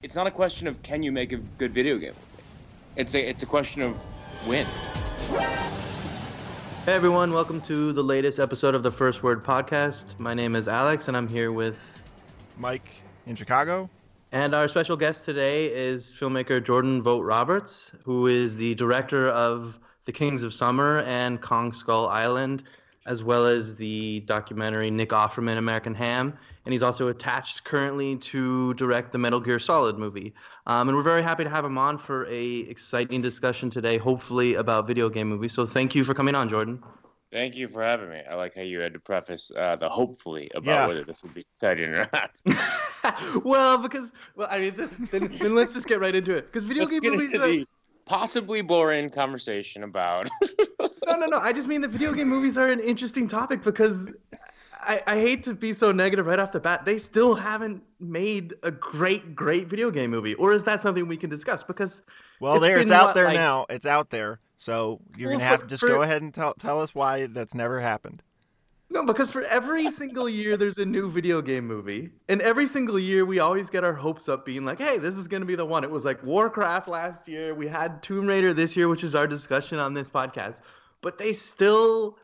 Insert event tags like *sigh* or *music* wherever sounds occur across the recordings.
It's not a question of can you make a good video game. It's a it's a question of when. Hey everyone, welcome to the latest episode of the First Word podcast. My name is Alex and I'm here with Mike in Chicago. And our special guest today is filmmaker Jordan Vogt Roberts, who is the director of The Kings of Summer and Kong Skull Island, as well as the documentary Nick Offerman American Ham and he's also attached currently to direct the Metal Gear Solid movie. Um, and we're very happy to have him on for a exciting discussion today, hopefully about video game movies. So thank you for coming on, Jordan. Thank you for having me. I like how you had to preface uh, the hopefully about yeah. whether this would be exciting or not. *laughs* well, because well, I mean, then, then, let's just get right into it. Because video let's game movies. Are... Possibly boring conversation about. *laughs* no, no, no. I just mean the video game movies are an interesting topic because I, I hate to be so negative right off the bat. They still haven't made a great, great video game movie. Or is that something we can discuss? Because well, it's there it's out there like, now. It's out there. So you're well, gonna have to just for, go ahead and tell tell us why that's never happened. No, because for every single year there's a new video game movie, and every single year we always get our hopes up, being like, "Hey, this is gonna be the one." It was like Warcraft last year. We had Tomb Raider this year, which is our discussion on this podcast. But they still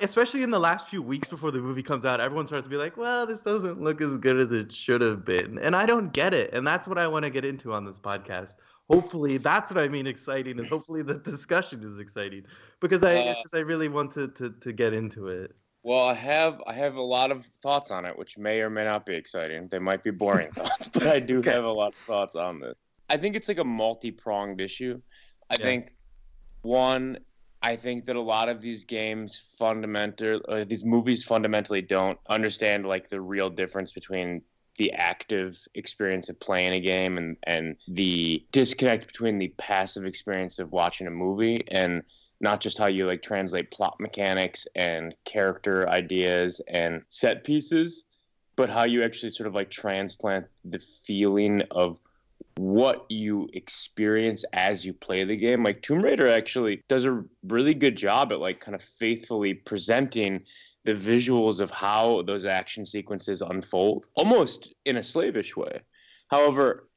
especially in the last few weeks before the movie comes out, everyone starts to be like, "Well, this doesn't look as good as it should have been," and I don't get it. And that's what I want to get into on this podcast. Hopefully, that's what I mean. Exciting and hopefully the *laughs* discussion is exciting because I uh, I really want to, to to get into it. Well, I have I have a lot of thoughts on it, which may or may not be exciting. They might be boring *laughs* thoughts, but I do okay. have a lot of thoughts on this. I think it's like a multi-pronged issue. I yeah. think one I think that a lot of these games fundamental uh, these movies fundamentally don't understand like the real difference between the active experience of playing a game and and the disconnect between the passive experience of watching a movie and not just how you like translate plot mechanics and character ideas and set pieces but how you actually sort of like transplant the feeling of what you experience as you play the game. Like Tomb Raider actually does a really good job at like kind of faithfully presenting the visuals of how those action sequences unfold, almost in a slavish way. However,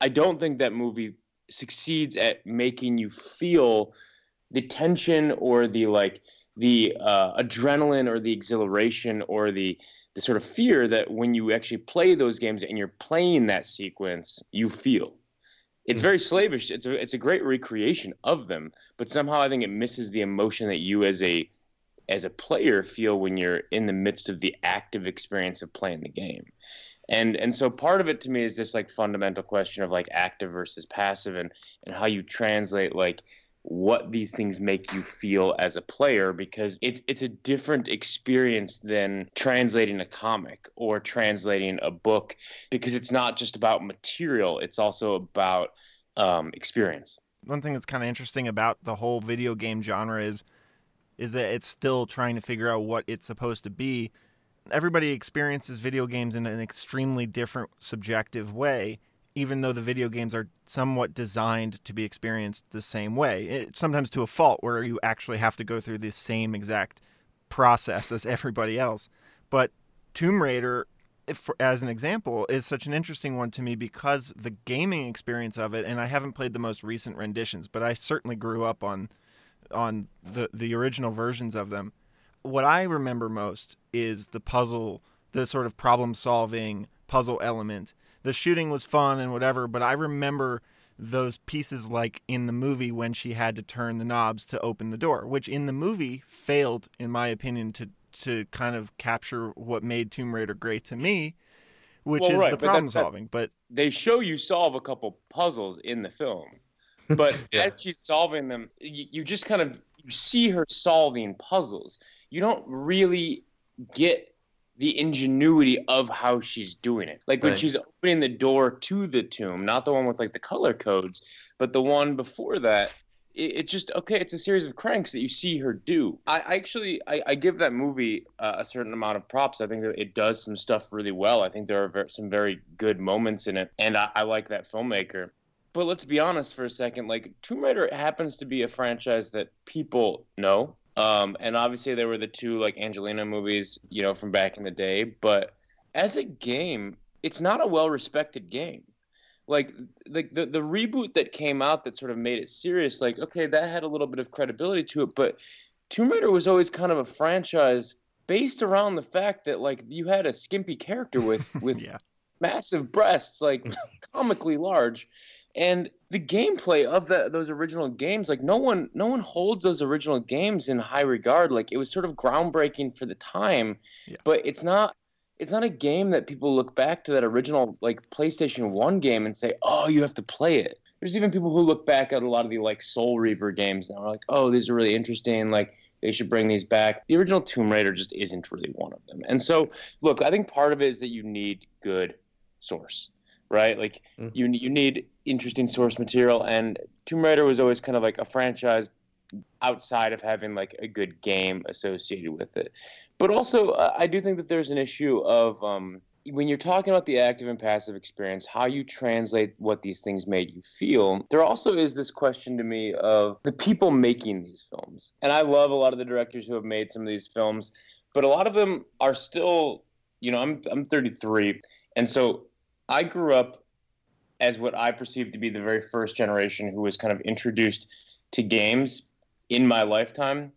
I don't think that movie succeeds at making you feel the tension or the like the uh, adrenaline or the exhilaration or the the sort of fear that when you actually play those games and you're playing that sequence, you feel. It's very slavish. It's a it's a great recreation of them, but somehow I think it misses the emotion that you as a as a player feel when you're in the midst of the active experience of playing the game. And and so part of it to me is this like fundamental question of like active versus passive and and how you translate like what these things make you feel as a player because it's it's a different experience than translating a comic or translating a book because it's not just about material it's also about um, experience. One thing that's kind of interesting about the whole video game genre is is that it's still trying to figure out what it's supposed to be. Everybody experiences video games in an extremely different subjective way even though the video games are somewhat designed to be experienced the same way, it, sometimes to a fault where you actually have to go through the same exact process as *laughs* everybody else. But Tomb Raider, if, as an example, is such an interesting one to me because the gaming experience of it, and I haven't played the most recent renditions, but I certainly grew up on on the the original versions of them. What I remember most is the puzzle, the sort of problem solving puzzle element the shooting was fun and whatever, but I remember those pieces like in the movie when she had to turn the knobs to open the door, which in the movie failed, in my opinion, to to kind of capture what made Tomb Raider great to me, which well, is right, the problem solving. But they show you solve a couple puzzles in the film, *laughs* but yeah. as she's solving them, you, you just kind of you see her solving puzzles. You don't really get the ingenuity of how she's doing it. Like when right. she's opening the door to the tomb, not the one with like the color codes, but the one before that. It, it just okay. It's a series of cranks that you see her do. I, I actually I, I, give that movie uh, a certain amount of props. I think that it does some stuff really well. I think there are very, some very good moments in it, and I, I like that filmmaker. But let's be honest for a second. Like Tomb Raider happens to be a franchise that people know um, and obviously there were the two like Angelina movies, you know, from back in the day. But as a game, it's not a well respected game. like like the, the reboot that came out that sort of made it serious like okay that had a little bit of credibility to it but tomb raider was always kind of a franchise based around the fact that like you had a skimpy character with *laughs* with yeah. massive breasts like comically large and the gameplay of the, those original games like no one no one holds those original games in high regard like it was sort of groundbreaking for the time Yeah. but it's not it's not a game that people look back to that original like PlayStation 1 game and say, "Oh, you have to play it." There's even people who look back at a lot of the like Soul Reaver games now are like, "Oh, these are really interesting. Like they should bring these back." The original Tomb Raider just isn't really one of them. And so, look, I think part of it is that you need good source, right? Like Mhm. you you need interesting source material and Tomb Raider was always kind of like a franchise outside of having like a good game associated with it. But also, uh, I do think that there's an issue of um, when you're talking about the active and passive experience, how you translate what these things made you feel. There also is this question to me of the people making these films. And I love a lot of the directors who have made some of these films, but a lot of them are still, you know, I'm I'm 33, and so I grew up as what I perceive to be the very first generation who was kind of introduced to games in my lifetime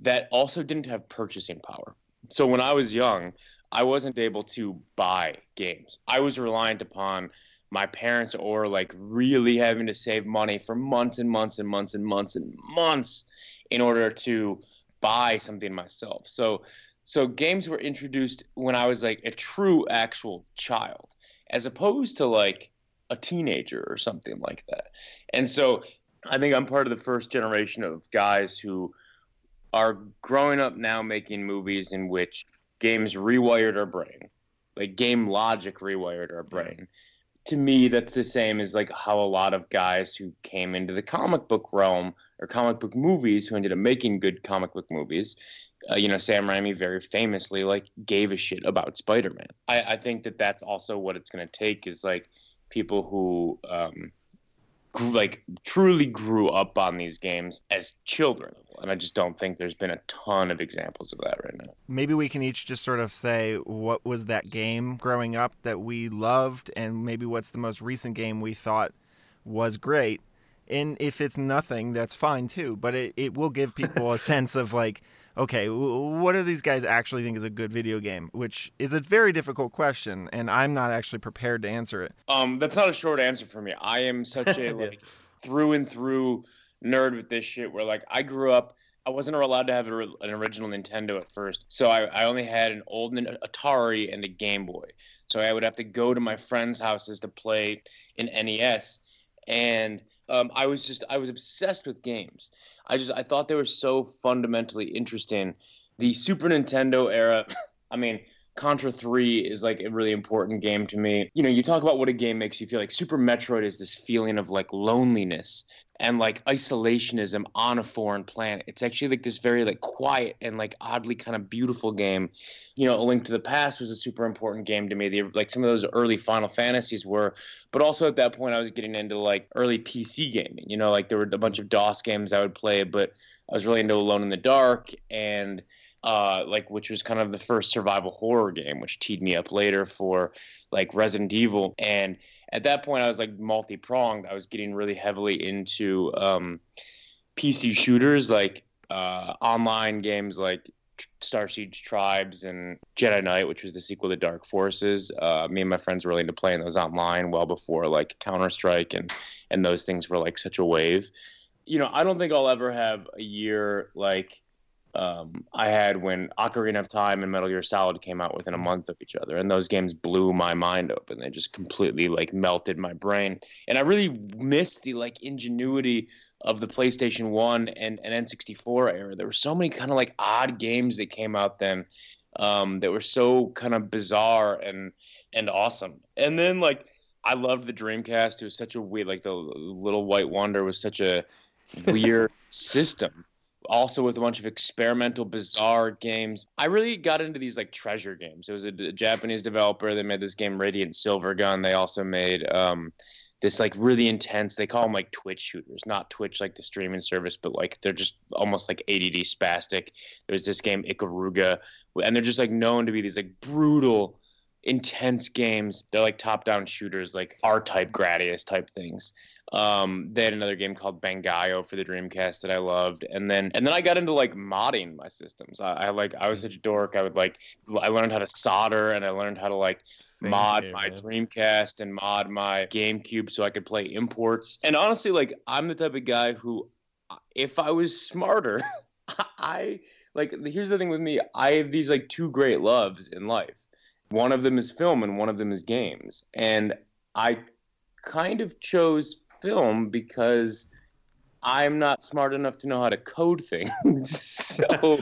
that also didn't have purchasing power. So when I was young, I wasn't able to buy games. I was reliant upon my parents or like really having to save money for months and months and months and months and months in order to buy something myself. So so games were introduced when I was like a true actual child as opposed to like a teenager or something like that. And so I think I'm part of the first generation of guys who are growing up now making movies in which games rewired our brain, like game logic rewired our brain. To me, that's the same as like how a lot of guys who came into the comic book realm or comic book movies who ended up making good comic book movies. Uh, you know, Sam Raimi very famously like gave a shit about Spider-Man. I, I think that that's also what it's going to take is like people who um, grew, like truly grew up on these games as children, and I just don't think there's been a ton of examples of that right now. Maybe we can each just sort of say what was that game growing up that we loved, and maybe what's the most recent game we thought was great. And if it's nothing, that's fine too. But it, it will give people a *laughs* sense of like, okay, what do these guys actually think is a good video game? Which is a very difficult question, and I'm not actually prepared to answer it. Um, that's not a short answer for me. I am such a *laughs* Yeah. like through and through nerd with this shit. Where like I grew up, I wasn't allowed to have a, an original Nintendo at first, so I, I only had an old Atari and a Game Boy. So I would have to go to my friends' houses to play an NES, and um, I was just I was obsessed with games. I just I thought they were so fundamentally interesting. The Super Nintendo era, I mean. Contra 3 is like a really important game to me. You know, you talk about what a game makes you feel like Super Metroid is this feeling of like loneliness and like isolationism on a foreign planet. It's actually like this very like quiet and like oddly kind of beautiful game. You know, A Link to the Past was a super important game to me. The, like some of those early Final Fantasies were, but also at that point I was getting into like early PC gaming. You know, like there were a bunch of DOS games I would play, but I was really into Alone in the Dark and uh, like which was kind of the first survival horror game, which teed me up later for like Resident Evil. And at that point, I was like multi pronged. I was getting really heavily into um, PC shooters, like uh, online games like Star Siege Tribes and Jedi Knight, which was the sequel to Dark Forces. Uh, me and my friends were really into playing those online well before like Counter Strike and and those things were like such a wave. You know, I don't think I'll ever have a year like um, I had when Ocarina of Time and Metal Gear Solid came out within a month of each other, and those games blew my mind open. They just completely like melted my brain, and I really missed the like ingenuity of the PlayStation One and, and N64 era. There were so many kind of like odd games that came out then um, that were so kind of bizarre and and awesome. And then like I loved the Dreamcast. It was such a weird like the Little White Wonder was such a *laughs* weird system also with a bunch of experimental bizarre games. I really got into these like treasure games. It was a, a japanese developer they made this game Radiant Silvergun. They also made um, this like really intense they call them like twitch shooters. Not twitch like the streaming service but like they're just almost like add spastic. There's this game ikaruga and they're just like known to be these like brutal intense games. They're like top-down shooters, like R-type, Gradius type things. Um, they had another game called Bangai-O for the Dreamcast that I loved, and then and then I got into like modding my systems. I, I like I was such a dork. I would like I learned how to solder, and I learned how to like Same mod here, my man. Dreamcast and mod my GameCube so I could play imports. And honestly, like I'm the type of guy who, if I was smarter, *laughs* I like. Here's the thing with me: I have these like two great loves in life. One of them is film, and one of them is games. And I kind of chose film because I'm not smart enough to know how to code things. *laughs* so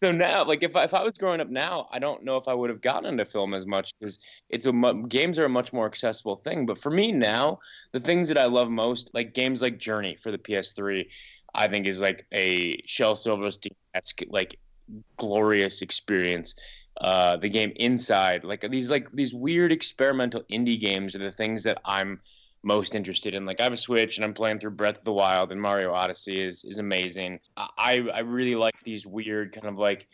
so now like if I, if I was growing up now i don't know if i would have gotten into film as much because it's a games are a much more accessible thing but for me now the things that i love most like games like journey for the ps3 i think is like a Shel Silverstein like glorious experience uh the game inside like these like these weird experimental indie games are the things that i'm most interested in. Like I have a Switch and I'm playing through Breath of the Wild and Mario Odyssey is is amazing. I I really like these weird kind of like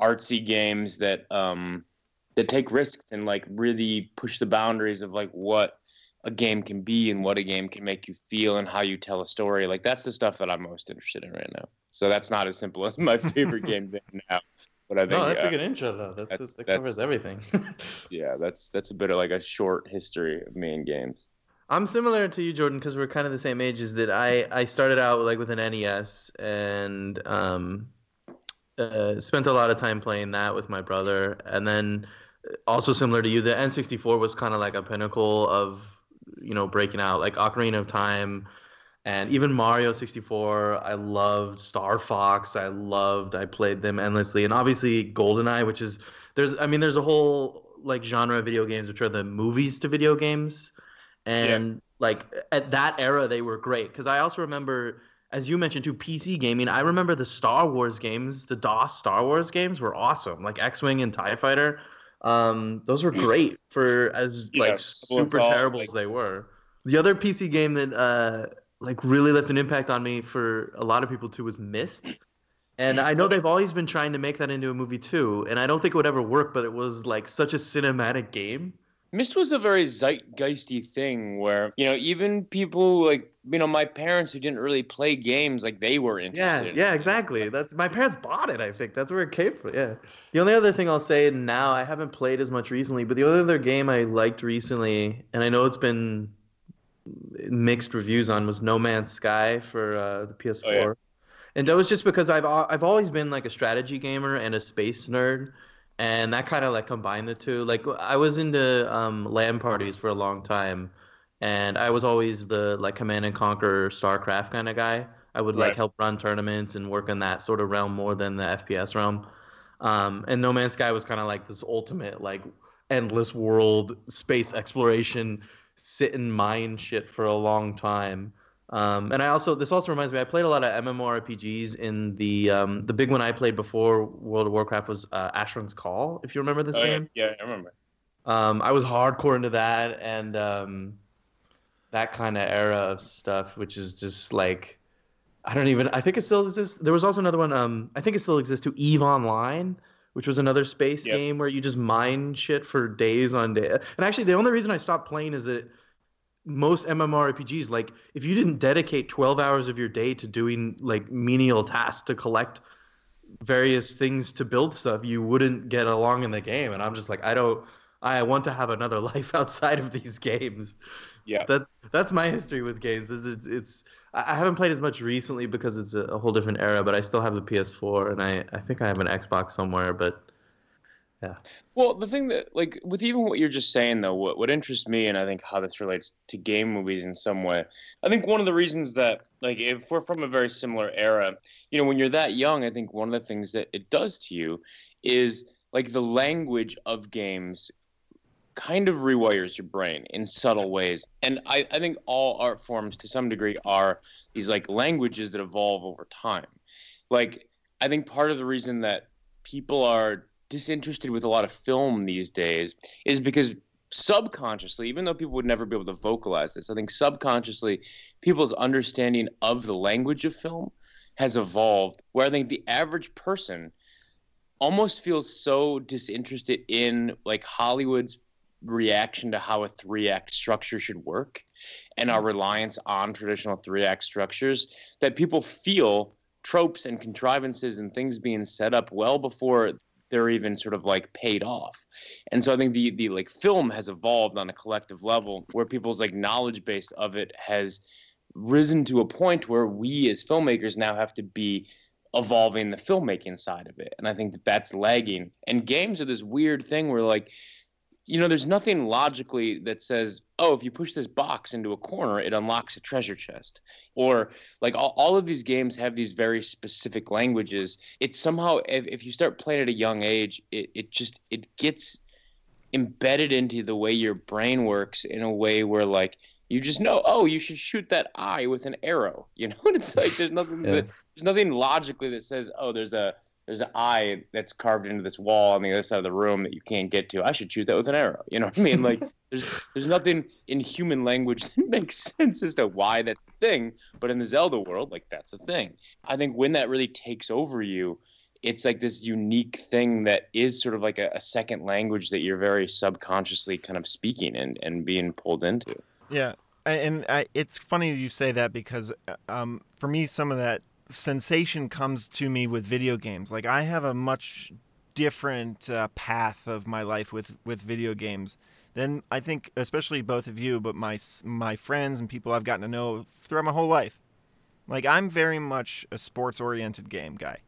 artsy games that um that take risks and like really push the boundaries of like what a game can be and what a game can make you feel and how you tell a story. Like that's the stuff that I'm most interested in right now. So that's not as simple as my *laughs* favorite game now. But I think No, that's uh, a good intro though. That's, that's- that that's- covers everything. *laughs* yeah, that's that's a bit of like a short history of me in games. I'm similar to you, Jordan, because we're kind of the same age. ages. That I I started out like with an NES and um, uh, spent a lot of time playing that with my brother, and then also similar to you, the N64 was kind of like a pinnacle of you know breaking out, like Ocarina of Time. And even Mario 64, I loved Star Fox. I loved. I played them endlessly, and obviously GoldenEye, which is there's. I mean, there's a whole like genre of video games, which are the movies to video games and like at that era they were great because i also remember as you mentioned too pc gaming i remember the star wars games the dos star wars games were awesome like x-wing and tie fighter um, those were great for as Yeah, like super terrible like- as they were the other pc game that uh like really left an impact on me for a lot of people too was Myst and I know they've always been trying to make that into a movie too, and I don't think it would ever work, but it was like such a cinematic game. Myst was a very zeitgeisty thing where, you know, even people like, you know, my parents who didn't really play games, like they were interested. Yeah, in yeah, exactly. That's my parents bought it. I think that's where it came from. Yeah. The only other thing I'll say now, I haven't played as much recently, but the only other game I liked recently, and I know it's been mixed reviews on, was No Man's Sky for uh, the PS4. Oh, yeah. And that was just because I've I've always been like a strategy gamer and a space nerd, and that kind of like combined the two. Like I was into um, LAN parties for a long time, and I was always the like Command and Conquer StarCraft kind of guy. I would like help run tournaments and work in that sort of realm more than the FPS realm. Um, and No Man's Sky was kind of like this ultimate like endless world space exploration, sit and mine shit for a long time. Um, and I also this also reminds me I played a lot of MMORPGs in the um, the big one I played before World of Warcraft was uh, Asheron's Call if you remember this Oh, game. yeah, I remember. Um, I was hardcore into that and um, that kind of era of stuff, which is just like I don't even. I think it still exists. There was also another one. Um, I think it still exists too. Eve Online, which was another space Yep. game where you just mine shit for days on day. And actually, the only reason I stopped playing is that most MMORPGs, like if you didn't dedicate 12 hours of your day to doing like menial tasks to collect various things to build stuff, you wouldn't get along in the game. And I'm just like, I don't. I want to have another *laughs* life outside of these games. Yeah. That that's my history with games. It's it's, it's I haven't played as much recently because it's a, a whole different era, but I still have the PS4 and I, I think I have an Xbox somewhere, but yeah. Well, the thing that, like, with even what you're just saying, though, what, what interests me, and I think how this relates to game movies in some way, I think one of the reasons that, like, if we're from a very similar era, you know, when you're that young, I think one of the things that it does to you is, like, the language of games kind of rewires your brain in subtle ways. And I, I think all art forms, to some degree, are these, like, languages that evolve over time. Like, I think part of the reason that people are disinterested with a lot of film these days is because subconsciously, even though people would never be able to vocalize this, I think subconsciously people's understanding of the language of film has evolved where I think the average person almost feels so disinterested in like Hollywood's reaction to how a three act structure should work and our mm-hmm. reliance on traditional three act structures that people feel tropes and contrivances and things being set up well before they're even sort of like paid off. And so I think the the like film has evolved on a collective level where people's like knowledge base of it has risen to a point where we as filmmakers now have to be evolving the filmmaking side of it. And I think that that's lagging. And games are this weird thing where like you know, there's nothing logically that says, oh, if you push this box into a corner, it unlocks a treasure chest. Or like all, all of these games have these very specific languages. It's somehow, if, if you start playing at a young age, it, it just, it gets embedded into the way your brain works in a way where like, you just know, oh, you should shoot that eye with an arrow. *laughs* You know, and it's like there's nothing yeah. that, there's nothing logically that says, oh, there's a there's an eye that's carved into this wall on the other side of the room that you can't get to. I should shoot that with an arrow. You know what I mean? Like *laughs* there's there's nothing in human language *laughs* that makes sense as to why that's a thing. But in the Zelda world, like that's a thing. I think when that really takes over you, it's like this unique thing that is sort of like a, a second language that you're very subconsciously kind of speaking and, and being pulled into. Yeah. And I, it's funny you say that because uh, um, for me, some of that sensation comes to me with video games. Like I have a much different uh, path of my life with with video games than I think, especially both of you, but my my friends and people I've gotten to know throughout my whole life. Like I'm very much a sports oriented game guy.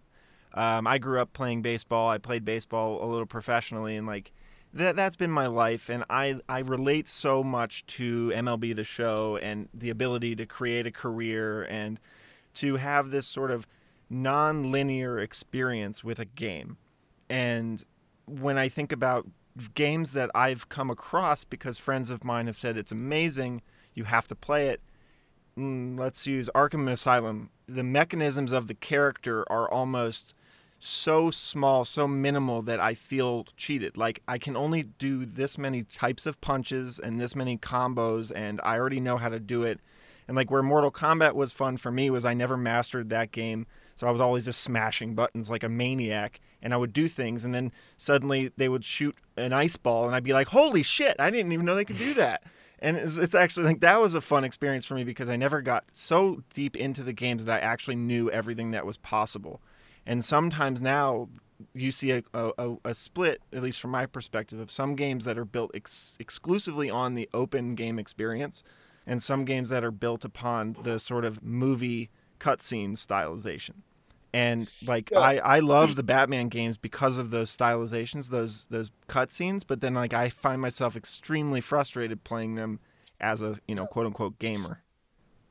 Um, I grew up playing baseball. I played baseball a little professionally, and like that that's been my life. And I I relate so much to MLB the Show and the ability to create a career and to have this sort of non-linear experience with a game. And when I think about games that I've come across because friends of mine have said it's amazing, you have to play it. Mm, let's use Arkham Asylum. The mechanisms of the character are almost so small, so minimal that I feel cheated. Like I can only do this many types of punches and this many combos, and I already know how to do it. And like where Mortal Kombat was fun for me was I never mastered that game. So I was always just smashing buttons like a maniac and I would do things and then suddenly they would shoot an ice ball and I'd be like, "Holy shit, I didn't even know they could do that." And it's, it's actually like that was a fun experience for me because I never got so deep into the games that I actually knew everything that was possible. And sometimes now you see a, a, a, split, at least from my perspective, of some games that are built ex- exclusively on the open game experience and some games that are built upon the sort of movie cutscene stylization. And like yeah. I, I love the Batman games because of those stylizations, those those cutscenes. But then like I find myself extremely frustrated playing them as a you know quote unquote gamer.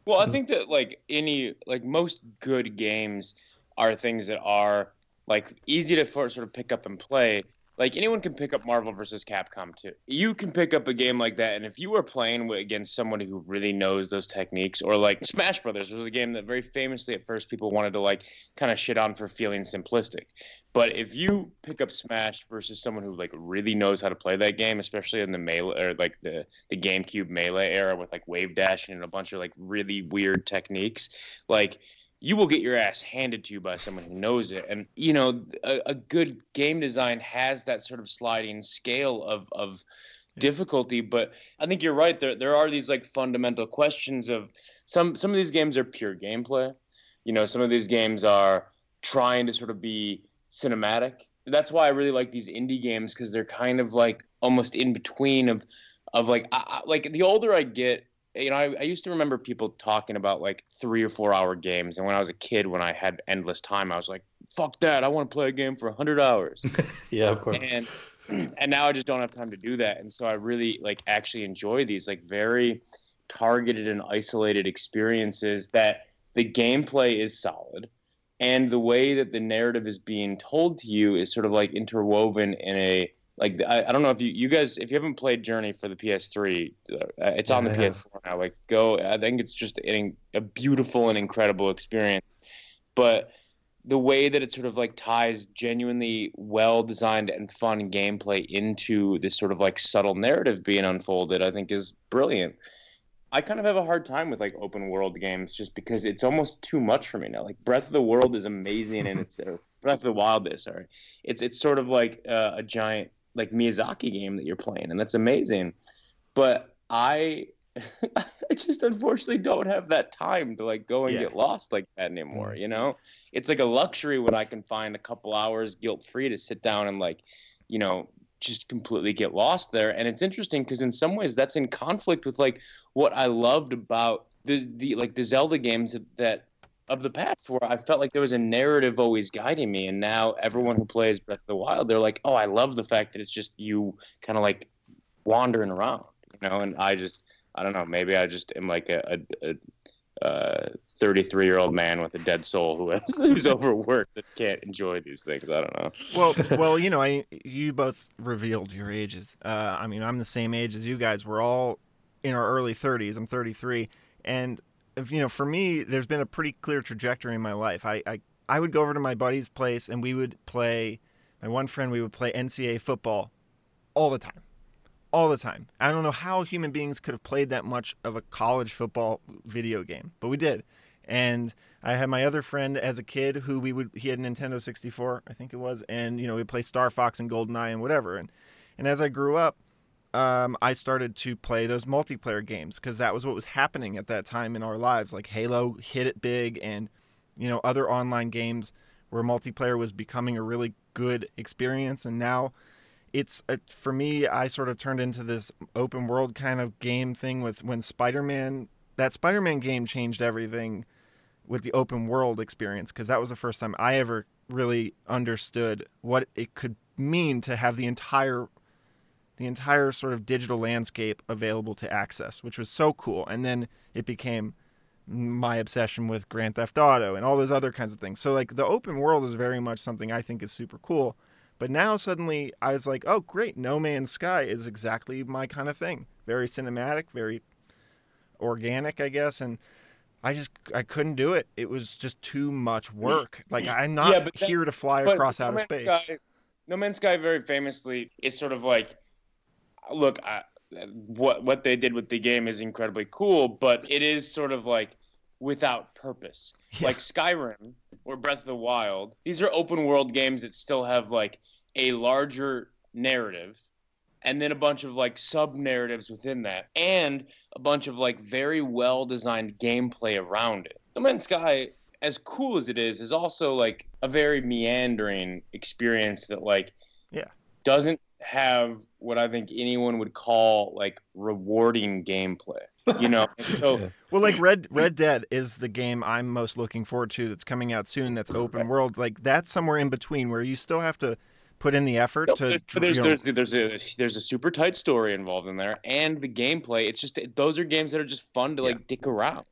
Well, I hmm. think that like any like most good games are things that are like easy to sort of pick up and play like anyone can pick up Marvel versus Capcom too. You can pick up a game like that, and if you were playing against somebody who really knows those techniques, or like Smash Brothers was a game that very famously at first people wanted to like kind of shit on for feeling simplistic. But if you pick up Smash versus someone who like really knows how to play that game, especially in the melee or like the the GameCube melee era with like wave dashing and a bunch of like really weird techniques, like you will get your ass handed to you by someone who knows it. And you know, a, a good game design has that sort of sliding scale of of difficulty. But I think you're right. There there are these like fundamental questions of some some of these games are pure gameplay. You know, some of these games are trying to sort of be cinematic. That's why I really like these indie games because they're kind of like almost in between of of like I, like the older I get, you know, I, I, used to remember people talking about like three or four hour games. And when I was a kid, when I had endless time, I was like, fuck that. I want to play a game for 100 hours. *laughs* yeah, of course. And, *clears throat* and now I just don't have time to do that. And so I really like actually enjoy these like very targeted and isolated experiences that the gameplay is solid. And the way that the narrative is being told to you is sort of like interwoven in a like I, I don't know if you you guys if you haven't played Journey for the PS3, uh, it's yeah, on the PS4 now. Like go, I think it's just a, a beautiful and incredible experience. But the way that it sort of like ties genuinely well designed and fun gameplay into this sort of like subtle narrative being unfolded, I think is brilliant. I kind of have a hard time with like open world games just because it's almost too much for me now. Like Breath of the World is amazing and it's *laughs* Breath of the Wild is sorry. It's it's sort of like uh, a giant like Miyazaki game that you're playing, and that's amazing. But I *laughs* I just unfortunately don't have that time to like go and Yeah. get lost like that anymore. You know, it's like a luxury when I can find a couple hours guilt free to sit down and like, you know, just completely get lost there. And it's interesting because in some ways that's in conflict with like what I loved about the the like the Zelda games that, that of the past where I felt like there was a narrative always guiding me. And now everyone who plays Breath of the Wild, they're like, oh, I love the fact that it's just you kind of like wandering around, you know. And I just, I don't know, maybe I just am like a, a, a uh, 33 year old man with a dead soul who has, *laughs* who's overworked that can't enjoy these things. I don't know. well, *laughs* well, you know, I you both revealed your ages. Uh, I mean, I'm the same age as you guys. We're all in our early 30s. I'm 33, and you know, for me, there's been a pretty clear trajectory in my life. I, I I would go over to my buddy's place and we would play. My one friend, we would play NCAA football all the time, all the time. I don't know how human beings could have played that much of a college football video game, but we did. And I had my other friend as a kid who we would he had a Nintendo 64, I think it was, and you know we'd play Star Fox and GoldenEye and whatever. And and as I grew up, um, I started to play those multiplayer games because that was what was happening at that time in our lives. Like Halo hit it big, and you know other online games where multiplayer was becoming a really good experience. And now it's for me, I sort of turned into this open world kind of game thing with when Spider-Man that Spider-Man game changed everything with the open world experience because that was the first time I ever really understood what it could mean to have the entire the entire sort of digital landscape available to access, which was so cool. And then it became my obsession with Grand Theft Auto and all those other kinds of things. So like the open world is very much something I think is super cool. But now suddenly I was like, oh great, No Man's Sky is exactly my kind of thing. Very cinematic, very organic, I guess, and I just I couldn't do it. It was just too much work. *clears throat* Like I'm not Yeah, that- here to fly across outer Man's space. Sky, no Man's Sky very famously is sort of like, look, I, what what they did with the game is incredibly cool, but it is sort of like without purpose. Yeah. Like Skyrim or Breath of the Wild, these are open world games that still have like a larger narrative and then a bunch of like sub narratives within that and a bunch of like very well designed gameplay around it. No Man's Sky as cool as it is is also like a very meandering experience that like Yeah. doesn't have what I think anyone would call like rewarding gameplay. You know, *laughs* so Well, like Red Red Dead is the game I'm most looking forward to. That's coming out soon. That's open world. Like that's somewhere in between where you still have to put in the effort No, to. there's, there's, you know- there's there's a there's a super tight story involved in there, and the gameplay. It's just those are games that are just fun to like dick around.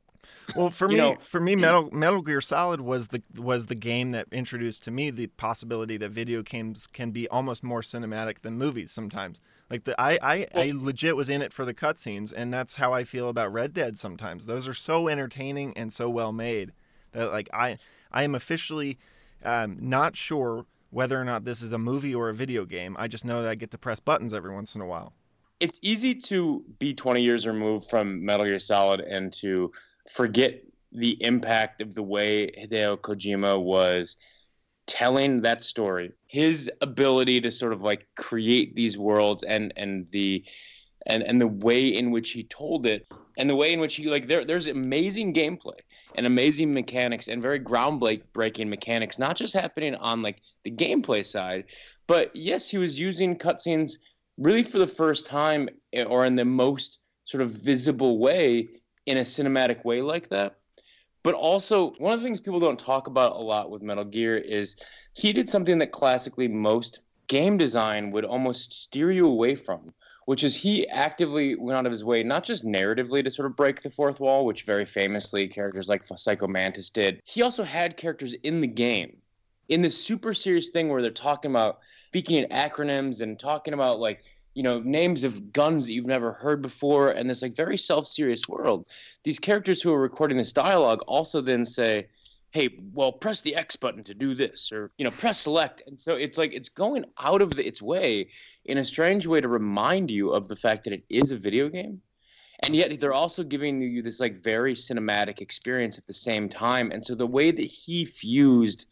Well, for me, know- for me, Metal Metal Gear Solid was the was the game that introduced to me the possibility that video games can be almost more cinematic than movies sometimes. Like the I I, I legit was in it for the cutscenes, and that's how I feel about Red Dead sometimes. Those are so entertaining and so well made that like I I am officially um, not sure whether or not this is a movie or a video game. I just know that I get to press buttons every once in a while. It's easy to be 20 years removed from Metal Gear Solid and to forget the impact of the way Hideo Kojima was telling that story. His ability to sort of like create these worlds and and the and and the way in which he told it and the way in which he like there there's amazing gameplay and amazing mechanics and very groundbreaking mechanics not just happening on like the gameplay side but yes he was using cutscenes really for the first time eh, or in the most sort of visible way in a cinematic way like that but also one of the things people don't talk about a lot with metal gear is he did something that classically most game design would almost steer you away from which is he actively went out of his way, not just narratively to sort of break the fourth wall, which very famously characters like Psycho Mantis did. He also had characters in the game, in this super serious thing where they're talking about speaking in acronyms and talking about like you know names of guns that you've never heard before, and this like very self-serious world. These characters who are recording this dialogue also then say, hey well press the x button to do this or you know press select. And so it's like it's going out of the, its way in a strange way to remind you of the fact that it is a video game. And yet they're also giving you this like very cinematic experience at the same time. And so the way that he fused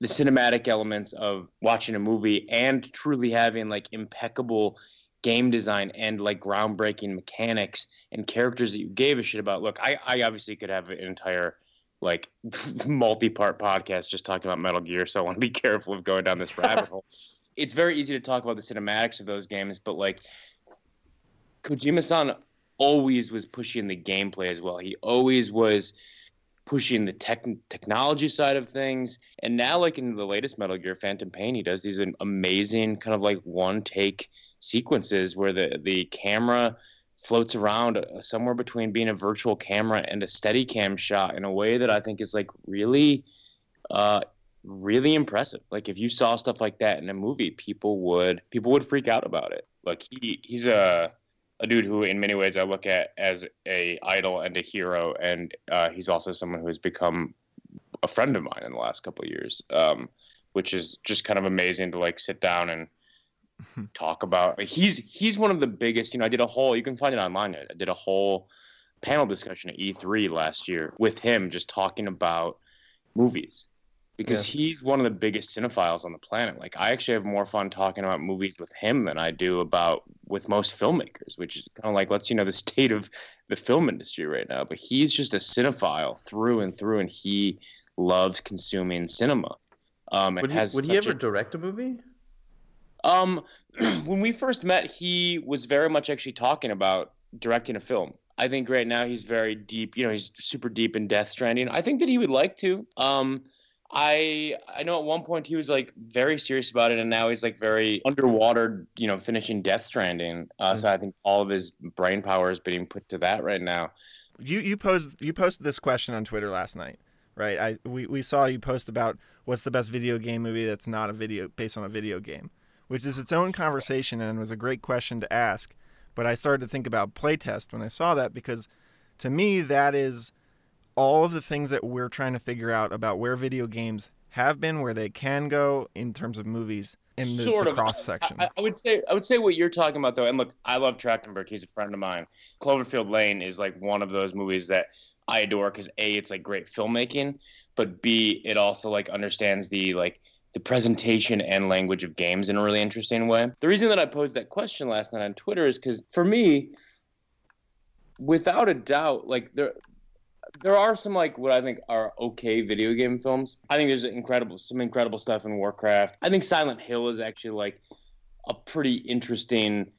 the cinematic elements of watching a movie and truly having like impeccable game design and like groundbreaking mechanics and characters that you gave a shit about. Look, I, I obviously could have an entire like *laughs* multi-part podcast just talking about Metal Gear, so I want to be careful of going down this *laughs* rabbit hole. It's very easy to talk about the cinematics of those games, but like Kojima-san always was pushing the gameplay as well. He always was pushing the tech technology side of things. And now, like in the latest Metal Gear Phantom Pain, he does these amazing kind of like one take sequences where the the camera floats around uh, somewhere between being a virtual camera and a steady cam shot in a way that I think is like really uh really impressive. Like if you saw stuff like that in a movie, people would people would freak out about it. Like he he's a a dude who, in many ways, I look at as a idol and a hero, and uh, he's also someone who has become a friend of mine in the last couple of years, um, which is just kind of amazing to like sit down and *laughs* talk about. He's he's one of the biggest. You know, I did a whole. You can find it online. I did a whole panel discussion at E3 last year with him, just talking about movies because yeah. he's one of the biggest cinephiles on the planet. Like I actually have more fun talking about movies with him than I do about with most filmmakers, which is kind of like lets you know the *laughs* state of the film industry right now. But he's just a cinephile through and through, and he loves consuming cinema. Um, would he, would he ever a, direct a movie? Um, *clears throat* when we first met, he was very much actually talking about directing a film. I think right now he's very deep. You know, he's super deep in Death Stranding. I think that he would like to. Um, I I know at one point he was like very serious about it, and now he's like very underwater. You know, finishing Death Stranding. Uh, mm-hmm. So I think all of his brain power is being put to that right now. You you posed you posted this question on Twitter last night, right? I we, we saw you post about what's the best video game movie that's not a video based on a video game, which is its own conversation and was a great question to ask. But I started to think about playtest when I saw that because to me that is all of the things that we're trying to figure out about where video games have been, where they can go in terms of movies in the, sort the of cross section. I, I, would say I would say what you're talking about though, and look, I love Trachtenberg. He's a friend of mine. Cloverfield Lane is like one of those movies that I adore because a it's like great filmmaking, but b it also like understands the like the presentation and language of games in a really interesting way. The reason that I posed that question last night on Twitter is because for me, without a doubt, like there there are some like what I think are okay video game films. I think there's incredible some incredible stuff in Warcraft. I think Silent Hill is actually like a pretty interesting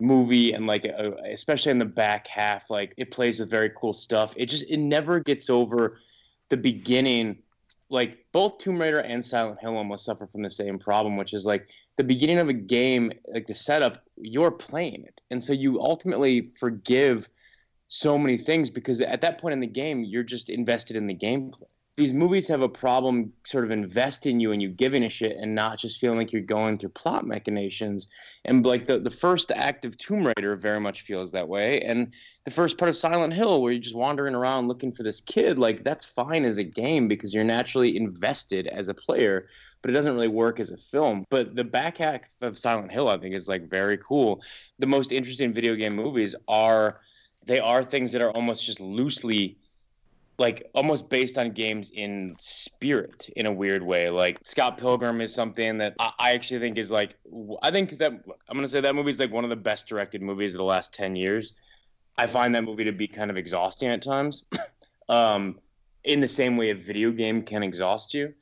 movie and like a, especially in the back half like it plays with very cool stuff. It just it never gets over the beginning like both Tomb Raider and Silent Hill almost suffer from the same problem which is like the beginning of a game like the setup you're playing it and so you ultimately forgive so many things because at that point in the game, you're just invested in the gameplay. These movies have a problem sort of investing you and you giving a shit and not just feeling like you're going through plot machinations. And like the, the first act of Tomb Raider very much feels that way. And the first part of Silent Hill, where you're just wandering around looking for this kid, like that's fine as a game because you're naturally invested as a player but it doesn't really work as a film. But the back half of Silent Hill, I think, is like very cool. The most interesting video game movies are they are things that are almost just loosely like almost based on games in spirit in a weird way. Like Scott Pilgrim is something that I, I actually think is like I think that look, I'm gonna say that movie is like one of the best directed movies of the last ten years. I find that movie to be kind of exhausting at times, *laughs* um, in the same way a video game can exhaust you.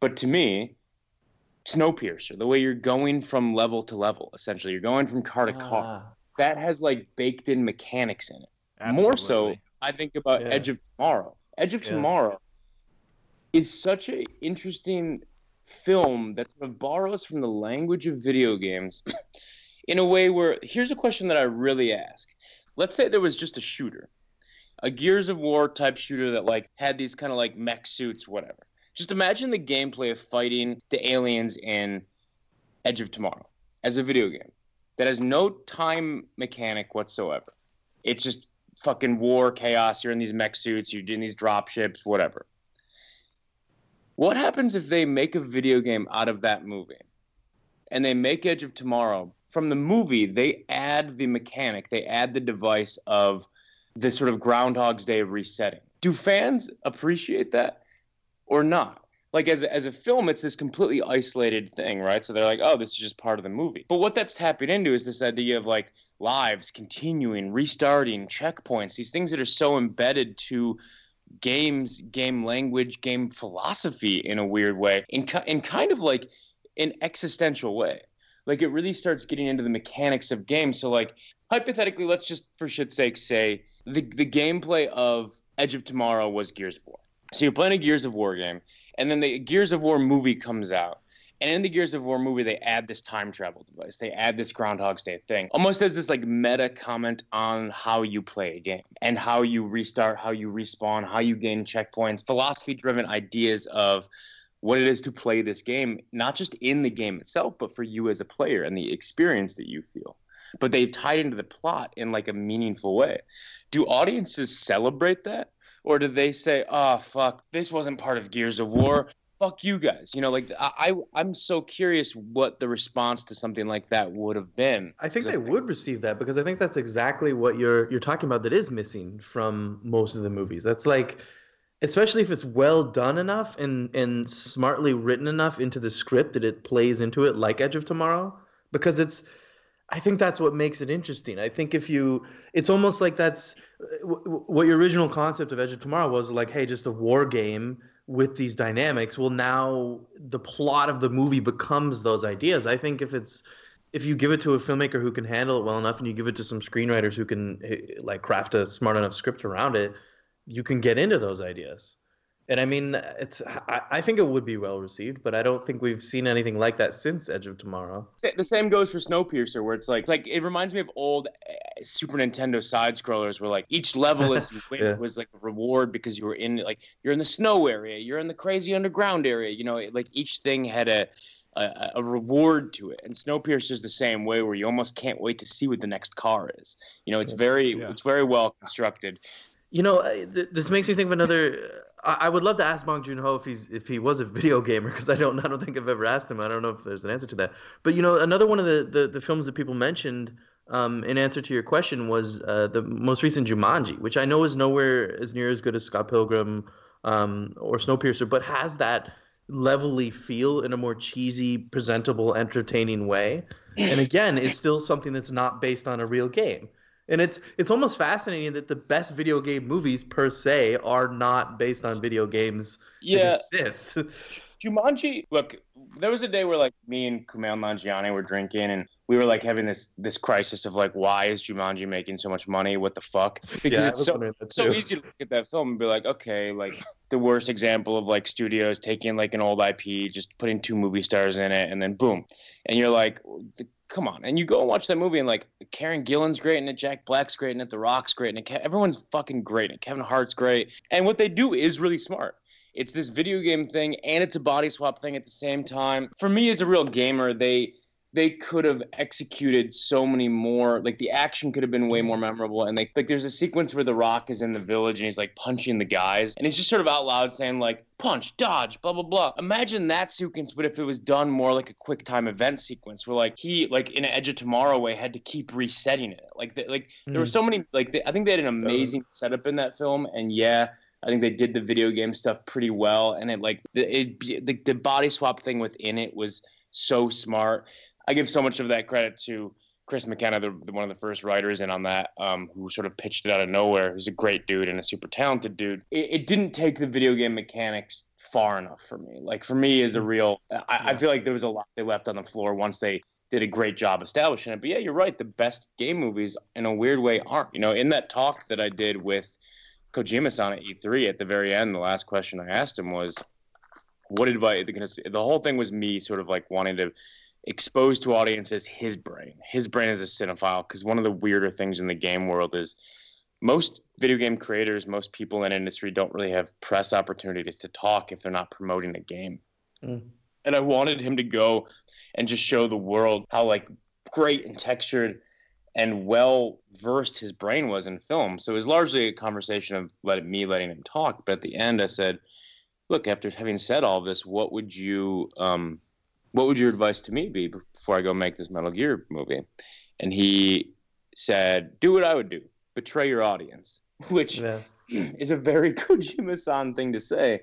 But to me, Snowpiercer, the way you're going from level to level, essentially, you're going from car to car. Ah that has like baked in mechanics in it. Absolutely. More so, I think about yeah. Edge of Tomorrow. Edge of yeah. Tomorrow is such an interesting film that sort of borrows from the language of video games *clears throat* in a way where here's a question that I really ask. Let's say there was just a shooter, a Gears of War type shooter that like had these kind of like mech suits, whatever. Just imagine the gameplay of fighting the aliens in Edge of Tomorrow as a video game that has no time mechanic whatsoever. It's just fucking war, chaos. You're in these mech suits, you're doing these drop ships, whatever. What happens if they make a video game out of that movie? And they make Edge of Tomorrow. From the movie, they add the mechanic, they add the device of this sort of Groundhog's Day resetting. Do fans appreciate that or not? Like as a, as a film it's this completely isolated thing right? So they're like oh this is just part of the movie. But what that's tapping into is this idea of like lives continuing restarting checkpoints these things that are so embedded to games game language game philosophy in a weird way in, in kind of like an existential way. Like it really starts getting into the mechanics of games. So like hypothetically let's just for shit's sake say the, the gameplay of edge of tomorrow was gears of war so you're playing a gears of war game and then the Gears of War movie comes out. And in the Gears of War movie, they add this time travel device. They add this Groundhog's Day thing, almost as this like meta comment on how you play a game and how you restart, how you respawn, how you gain checkpoints, philosophy-driven ideas of what it is to play this game, not just in the game itself, but for you as a player and the experience that you feel. But they've tied into the plot in like a meaningful way. Do audiences celebrate that? Or do they say, "Oh fuck, this wasn't part of Gears of War"? Fuck you guys. You know, like I, I am so curious what the response to something like that would have been. I think they would receive that because I think that's exactly what you're you're talking about that is missing from most of the movies. That's like especially if it's well done enough and and smartly written enough into the script that it plays into it like Edge of Tomorrow because it's I think that's what makes it interesting. I think if you, it's almost like that's what your original concept of Edge of Tomorrow was like, hey, just a war game with these dynamics. Well, now the plot of the movie becomes those ideas. I think if it's, if you give it to a filmmaker who can handle it well enough and you give it to some screenwriters who can eh, like craft a smart enough script around it, you can get into those ideas and I mean, it's I, I, think it would be well received, but I don't think we've seen anything like that since Edge of Tomorrow. The same goes for Snowpiercer, where it's like it's like it reminds me of old eh, Super Nintendo side scrollers, where like each level is *laughs* yeah. was like a reward because you were in like you're in the snow area, you're in the crazy underground area. You know, like each thing had a a, a, reward to it. And Snowpiercer is the same way, where you almost can't wait to see what the next car is. You know, it's very yeah. it's very well constructed. You know, th- this makes me think of another I would love to ask Bong Joon Ho if he's if he was a *laughs* video gamer because I don't I don't think I've ever asked him. I don't know if there's an answer to that. But you know, another one of the the, the films that people mentioned um, in answer to your question was uh, the most recent Jumanji, which I know is nowhere as near as good as Scott Pilgrim um, or Snowpiercer, but has that levelly feel in a more cheesy, presentable, entertaining way. And *laughs* again, it's still something that's not based on a real game and it's it's almost fascinating that the best video game movies per se are not based on video games yeah. that exist. *laughs* Jumanji, look, there was a day where like me and Kumail Nanjiani were drinking and we were like having this this crisis of like why is Jumanji making so much money? What the fuck? Because yeah, it's so so easy to look at that film and be like, okay, like the worst example of like studios taking like an old IP, just putting two movie stars in it, and then boom, and you're like, come on. And you go and watch that movie, and like Karen Gillan's great in it, Jack Black's great in it, The Rock's great in it, everyone's fucking great in it, Kevin Hart's great. And what they do is really smart. It's this video game thing, and it's a body swap thing at the same time. For me, as a real gamer, they they could have executed so many more like the action could have been way more memorable and like like there's a sequence where the rock is in the village and he's like punching the guys and he's just sort of out loud saying like punch dodge blah blah blah imagine that sequence but if it was done more like a quick time event sequence where like he like in edge of tomorrow way had to keep resetting it like the, like mm-hmm. there were hmm. so many like they, i think they had an amazing setup in that film and yeah I think they did the video game stuff pretty well, and it like it, it the, the body swap thing within it was so smart. I give so much of that credit to Chris McKenna, the, the, one of the first writers in on that, um, who sort of pitched it out of nowhere. He's a great dude and a super talented dude. It, it, didn't take the video game mechanics far enough for me. Like for me, is a real. I, yeah. I, feel like there was a lot they left on the floor once they did a great job establishing it. But yeah, you're right. The best game movies, in a weird way, aren't. You know, in that talk that I did with Kojima-san at E3, at the very end, the last question I asked him was, "What advice?" The whole thing was me sort of like wanting to exposed to audiences his brain. His brain is a cinephile, because one of the weirder things in the game world is most video game creators, most people in industry don't really have press opportunities to talk if they're not promoting a game. Mm. And I wanted him to go and just show the world how like great and textured and well versed his brain was in film. So it was largely a conversation of let me letting him talk. But at the end, I said, "Look, after having said all this, what would you um, what would your advice to me be before I go make this Metal Gear movie? And he said, do what I would do, betray your audience, *laughs* which yeah. *clears throat* is a very *laughs* Kojima-san thing to say.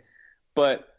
But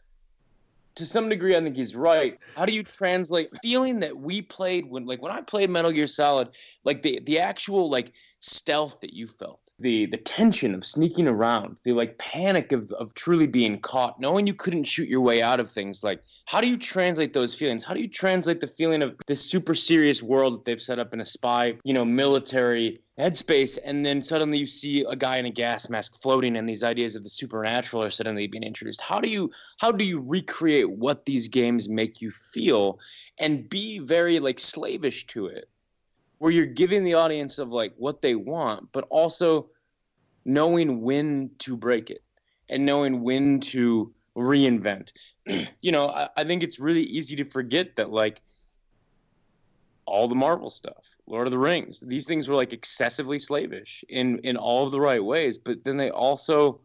to some degree, I think he's right. How do you translate feeling that we played when, like, when I played Metal Gear Solid, like the the actual like stealth that you felt, the the tension of sneaking around, the like panic of of truly being caught, knowing you couldn't shoot your way out of things. Like, how do you translate those feelings? How do you translate the feeling of this super serious world that they've set up in a spy, you know, military headspace, and then suddenly you see a guy in a gas mask floating, and these ideas of the supernatural are suddenly being introduced. How do you how do you recreate what these games make you feel, and be very like slavish to it? Where you're giving the audience of like what they want, but also knowing when to break it and knowing when to reinvent. *clears throat* you know, I, I, think it's really easy to forget that like all the Marvel stuff, Lord of the Rings, these things were like excessively slavish in in all of the right ways, but then they also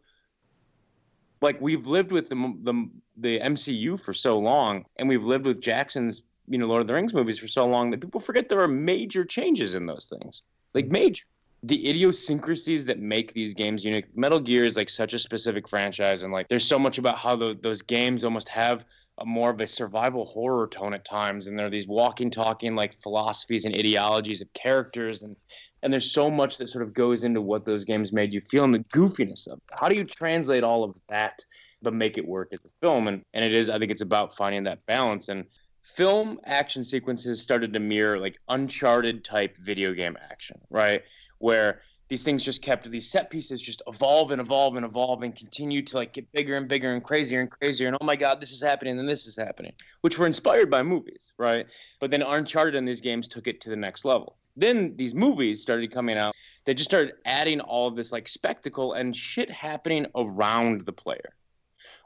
like we've lived with the the, the MCU for so long, and we've lived with Jackson's you know Lord of the Rings movies for so long that people forget there are major changes in those things, like mm-hmm. major. The idiosyncrasies that make these games unique. Metal Gear is like such a specific franchise, and like there's so much about how the, those games almost have a more of a survival horror tone at times, and there are these walking, talking like philosophies and ideologies of characters, and and there's so much that sort of goes into what those games made you feel and the goofiness of. It. How do you translate all of that? but make it work as a film and and it is i think it's about finding that balance and film action sequences started to mirror like uncharted type video game action right? Where these things just kept these set pieces just evolve and evolve and evolve and continue to like get bigger and bigger and crazier and crazier. And oh my god this is happening and this is happening which were inspired by movies right? But then uncharted and these games took it to the next level. Then these movies started coming out. They just started adding all of this like spectacle and shit happening around the player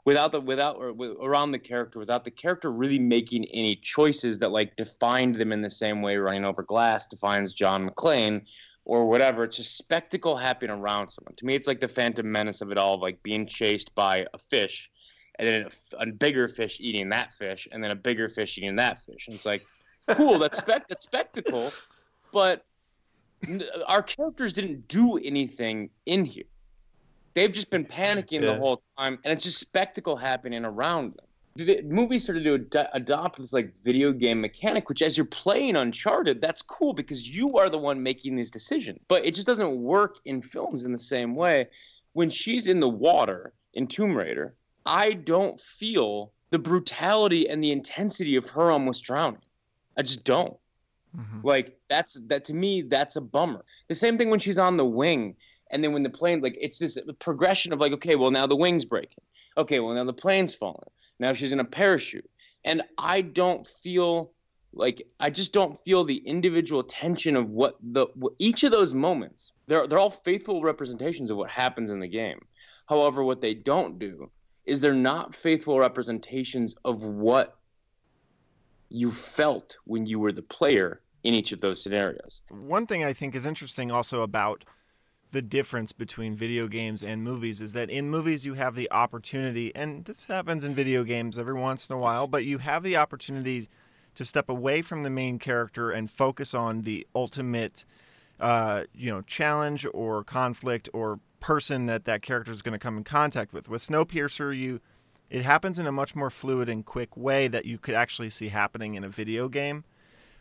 without the without or with, around the character without the character really making any choices that like defined them in the same way running over glass defines John McClane or whatever. It's just spectacle happening around someone. To me, it's like the Phantom Menace of it all, of like being chased by a fish, and then a, a, bigger fish eating that fish, and then a bigger fish eating that fish. And it's like, cool, that's spec that's spectacle, but our characters didn't do anything in here. They've just been panicking yeah. the whole time, and it's just spectacle happening around them. The movie started to ad- adopt this like video game mechanic, which as you're playing Uncharted, that's cool because you are the one making these decisions. But it just doesn't work in films in the same way. When she's in the water in Tomb Raider, I don't feel the brutality and the intensity of her almost drowning. I just don't. Mm-hmm. Like that's that to me that's a bummer. The same thing when she's on the wing and then when the plane like it's this progression of like okay well now the wings breaking. Okay well now the plane's falling. Now she's in a parachute. And i don't feel like i just don't feel the individual tension of what the each of those moments they're, they're all faithful representations of what happens in the game. However what they don't do is they're not faithful representations of what you felt when you were the player in each of those scenarios. One thing i think is interesting also about the difference between video games and movies is that in movies you have the opportunity and this happens in video games every once in a while but you have the opportunity to step away from the main character and focus on the ultimate uh, you know challenge or conflict or person that that character is going to come in contact with. With snowpiercer you it happens in a much more fluid and quick way that you could actually see happening in a video game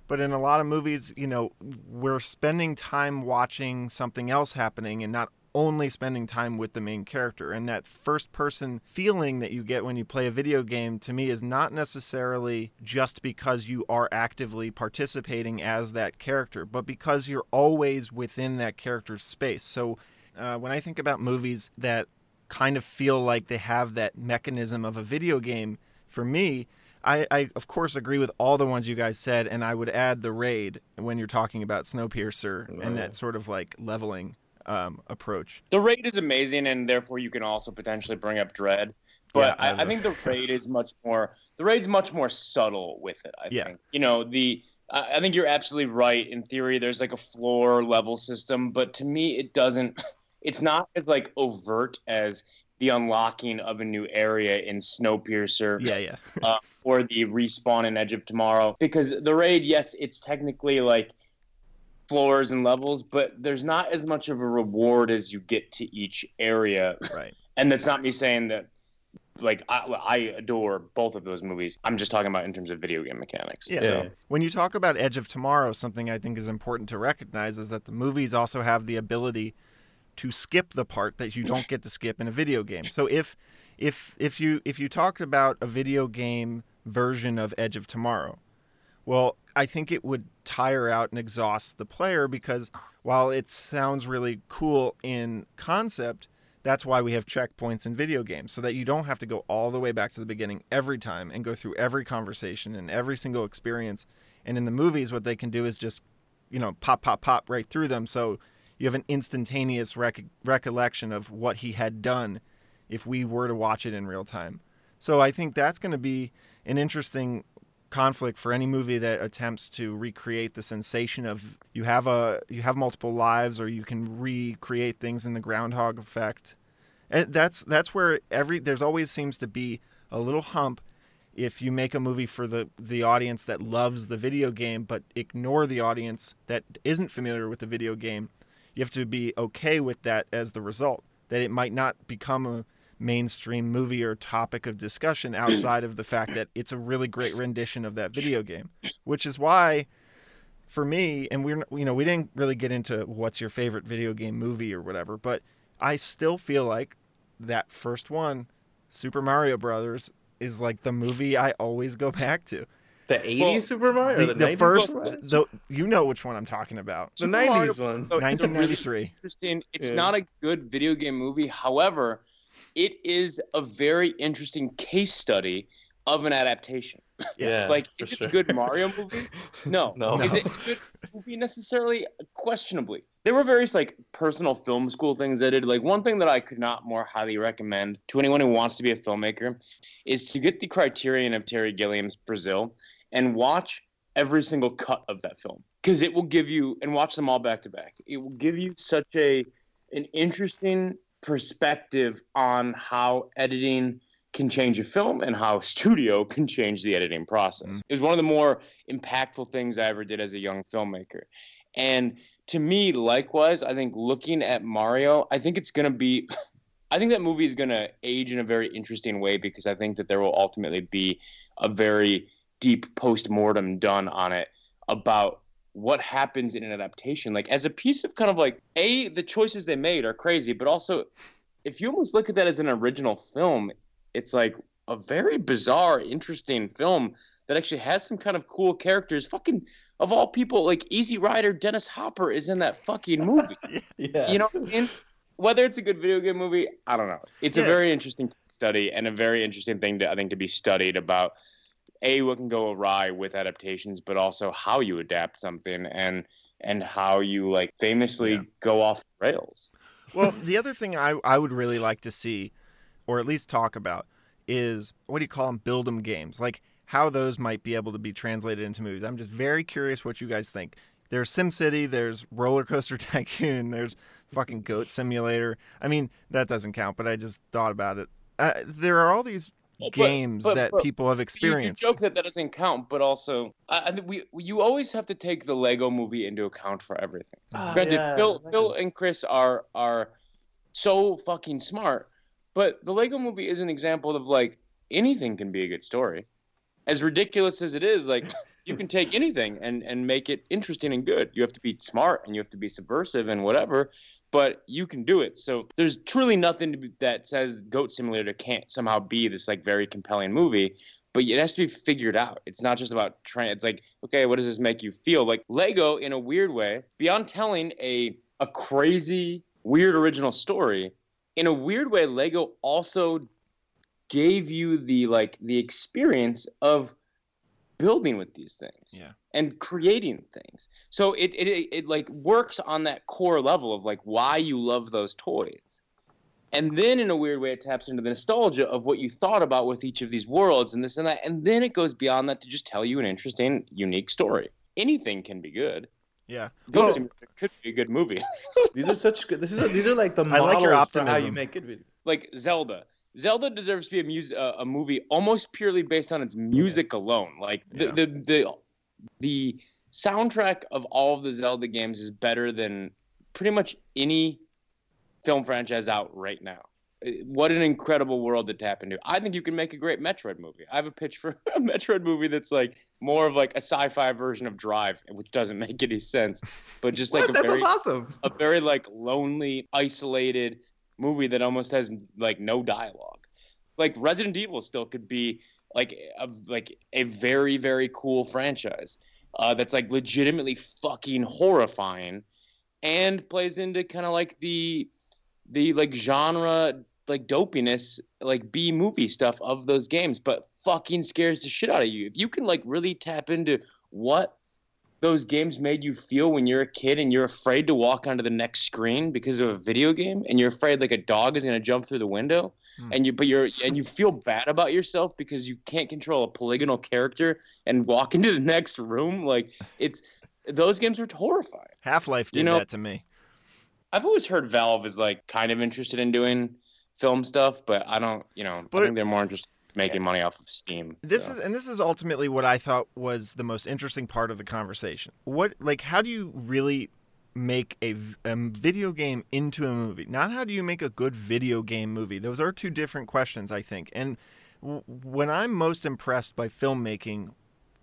but in a lot of movies, you know, we're spending time watching something else happening and not only spending time with the main character. And that first person feeling that you get when you play a video game to me is not necessarily just because you are actively participating as that character, but because you're always within that character's space. So uh, when I think about movies that kind of feel like they have that mechanism of a video game, for me, I, I, of course agree with all the ones you guys said, and I would add the raid when you're talking about Snowpiercer oh, and that sort of like leveling um, approach. The raid is amazing, and therefore you can also potentially bring up Dredd. But yeah, I, I, think the *laughs* raid is much more. The raid's much more subtle with it. I yeah. think you know the. I think you're absolutely right. In theory, there's like a floor level system, but to me, it doesn't. *laughs* It's not as like overt as the unlocking of a new area in Snowpiercer. Yeah, yeah. *laughs* uh, or the respawn in Edge of Tomorrow. Because the raid, yes, it's technically like floors and levels, but there's not as much of a reward as you get to each area. Right. And that's not me saying that like I, I adore both of those movies. I'm just talking about in terms of video game mechanics. Yeah. Yeah. When you talk about Edge of Tomorrow, something I think is important to recognize is that the movies also have the ability to skip the part that you don't *laughs* get to skip in a video game. So if if if you if you talked about a video game version of Edge of Tomorrow, well, I think it would tire out and exhaust the player because while it sounds really cool in concept, that's why we have checkpoints in video games so that you don't have to go all the way back to the beginning every time and go through every conversation and every single experience. And in the movies, what they can do is just, you know, pop, pop, pop right through them. So you have an instantaneous rec- recollection of what he had done if we were to watch it in real time. So I think that's going to be an interesting conflict for any movie that attempts to recreate the sensation of you have a you have multiple lives or you can recreate things in the groundhog effect and that's that's where every there's always seems to be a little hump if you make a movie for the the audience that loves the video game but ignore the audience that isn't familiar with the video game you have to be okay with that as the result that it might not become a mainstream movie or topic of discussion *clears throat* outside of the fact that it's a really great rendition of that video game which is why for me and we're you know we didn't really get into what's your favorite video game movie or whatever but i still feel like that first one super mario brothers is like the movie i always go back to The 80s Well, Super Mario? the, or the 90s first Super Mario? the, you know which one i'm talking about The Super Mario 90s one. So it's really 1993 interesting. It's Yeah. not a good video game movie. However, it is a very interesting case study of an adaptation. Yeah. like, for is it sure. a good Mario movie? *laughs* No. No. Is it a good movie necessarily? Questionably. There were various like personal film school things I did. Like one thing that I could not more highly recommend to anyone who wants to be a filmmaker is to get the criterion of Terry Gilliam's Brazil and watch every single cut of that film. Because it will give you and watch them all back to back. It will give you such a an interesting perspective on how editing can change a film and how studio *laughs* can change the editing process. Mm. It was one of the more impactful things I ever did as a young filmmaker. And to me, likewise, I think looking at Mario, I think it's going to be, *laughs* I think that movie is going to age in a very interesting way because I think that there will ultimately be a very deep post mortem done on it about what happens in an adaptation. Like, as a piece of kind of like, A, the choices they made are crazy, but also, if you almost look at that as an original film, it's like a very bizarre, interesting film that actually has some kind of cool characters. Fucking of all people, like Easy Rider, Dennis Hopper is in that fucking movie. *laughs* Yeah. You know, what I mean? whether it's a good video game movie, I don't know. It's Yeah. a very interesting study and a very interesting thing to I think to be studied about a what can go awry with adaptations, but also how you adapt something and and how you like famously Yeah. go off the rails. well, *laughs* the other thing I, I would really like to see, or at least talk about, is what do you call them? Build Build 'em games. Like how those might be able to be translated into movies. I'm just very curious what you guys think. There's SimCity, there's Roller Coaster *laughs* Tycoon, there's fucking Goat Simulator. I mean, that doesn't count, but I just thought about it. Uh, there are all these Well, but- games but- that but people have You, you experienced. joke that that doesn't count, but also I, I think we you always have to take the Lego Movie into account for everything. Ah, Granted, yeah, Phil, that Phil and Chris are are so fucking smart, but the Lego Movie is an example of like anything can be a good story, as ridiculous as it is. Like *laughs* you can take anything and and make it interesting and good. You have to be smart and you have to be subversive and whatever, but you can do it. So there's truly nothing be, that says Goat Simulator can't somehow be this like very compelling movie. But it has to be figured out. It's not just about trying. It's like, okay, what does this make you feel? Like Lego, in a weird way, beyond telling a a crazy, weird original story, in a weird way, Lego also gave you the like the experience of building with these things Yeah. and creating things. So it, it it it like works on that core level of like why you love those toys. And then in a weird way it taps into the nostalgia of what you thought about with each of these worlds and this and that. And then it goes beyond that to just tell you an interesting, unique story. Anything can be good. yeah. Ghost Well- could be a good movie. *laughs* These are such good. This is these are like the I like your for how you make good videos. like Zelda. Zelda deserves to be a mus- uh, a movie almost purely based on its music alone. Like the, Yeah. the the the soundtrack of all of the Zelda games is better than pretty much any film franchise out right now. what an incredible world to tap into. I think you can make a great Metroid movie. I have a pitch for *laughs* a Metroid movie that's like more of like a sci-fi version of Drive, which doesn't make any sense, but just like a very awesome. a very like lonely, isolated movie that almost has like no dialogue. Like Resident Evil still could be like a like a very very cool franchise uh, that's like legitimately fucking horrifying, and plays into kind of like the the like genre like dopiness like B movie stuff of those games, but fucking scares the shit out of you. If you can like really tap into what those games made you feel when you're a kid and you're afraid to walk onto the next screen because of a video game and you're afraid like a dog is going to jump through the window Hmm. and you but you're and you feel bad about yourself because you can't control a polygonal character and walk *laughs* into the next room like it's those games are horrifying Half Life did You know- that to me. i've always heard valve is like kind of interested in doing film stuff but i don't you know But- i think they're more interested in making money off of steam This so. is and this is ultimately what I thought was the most interesting part of the conversation. What like how do you really make a video game into a movie? Not how do you make a good video game movie. Those are two different questions, I think. And w- when I'm most impressed by filmmaking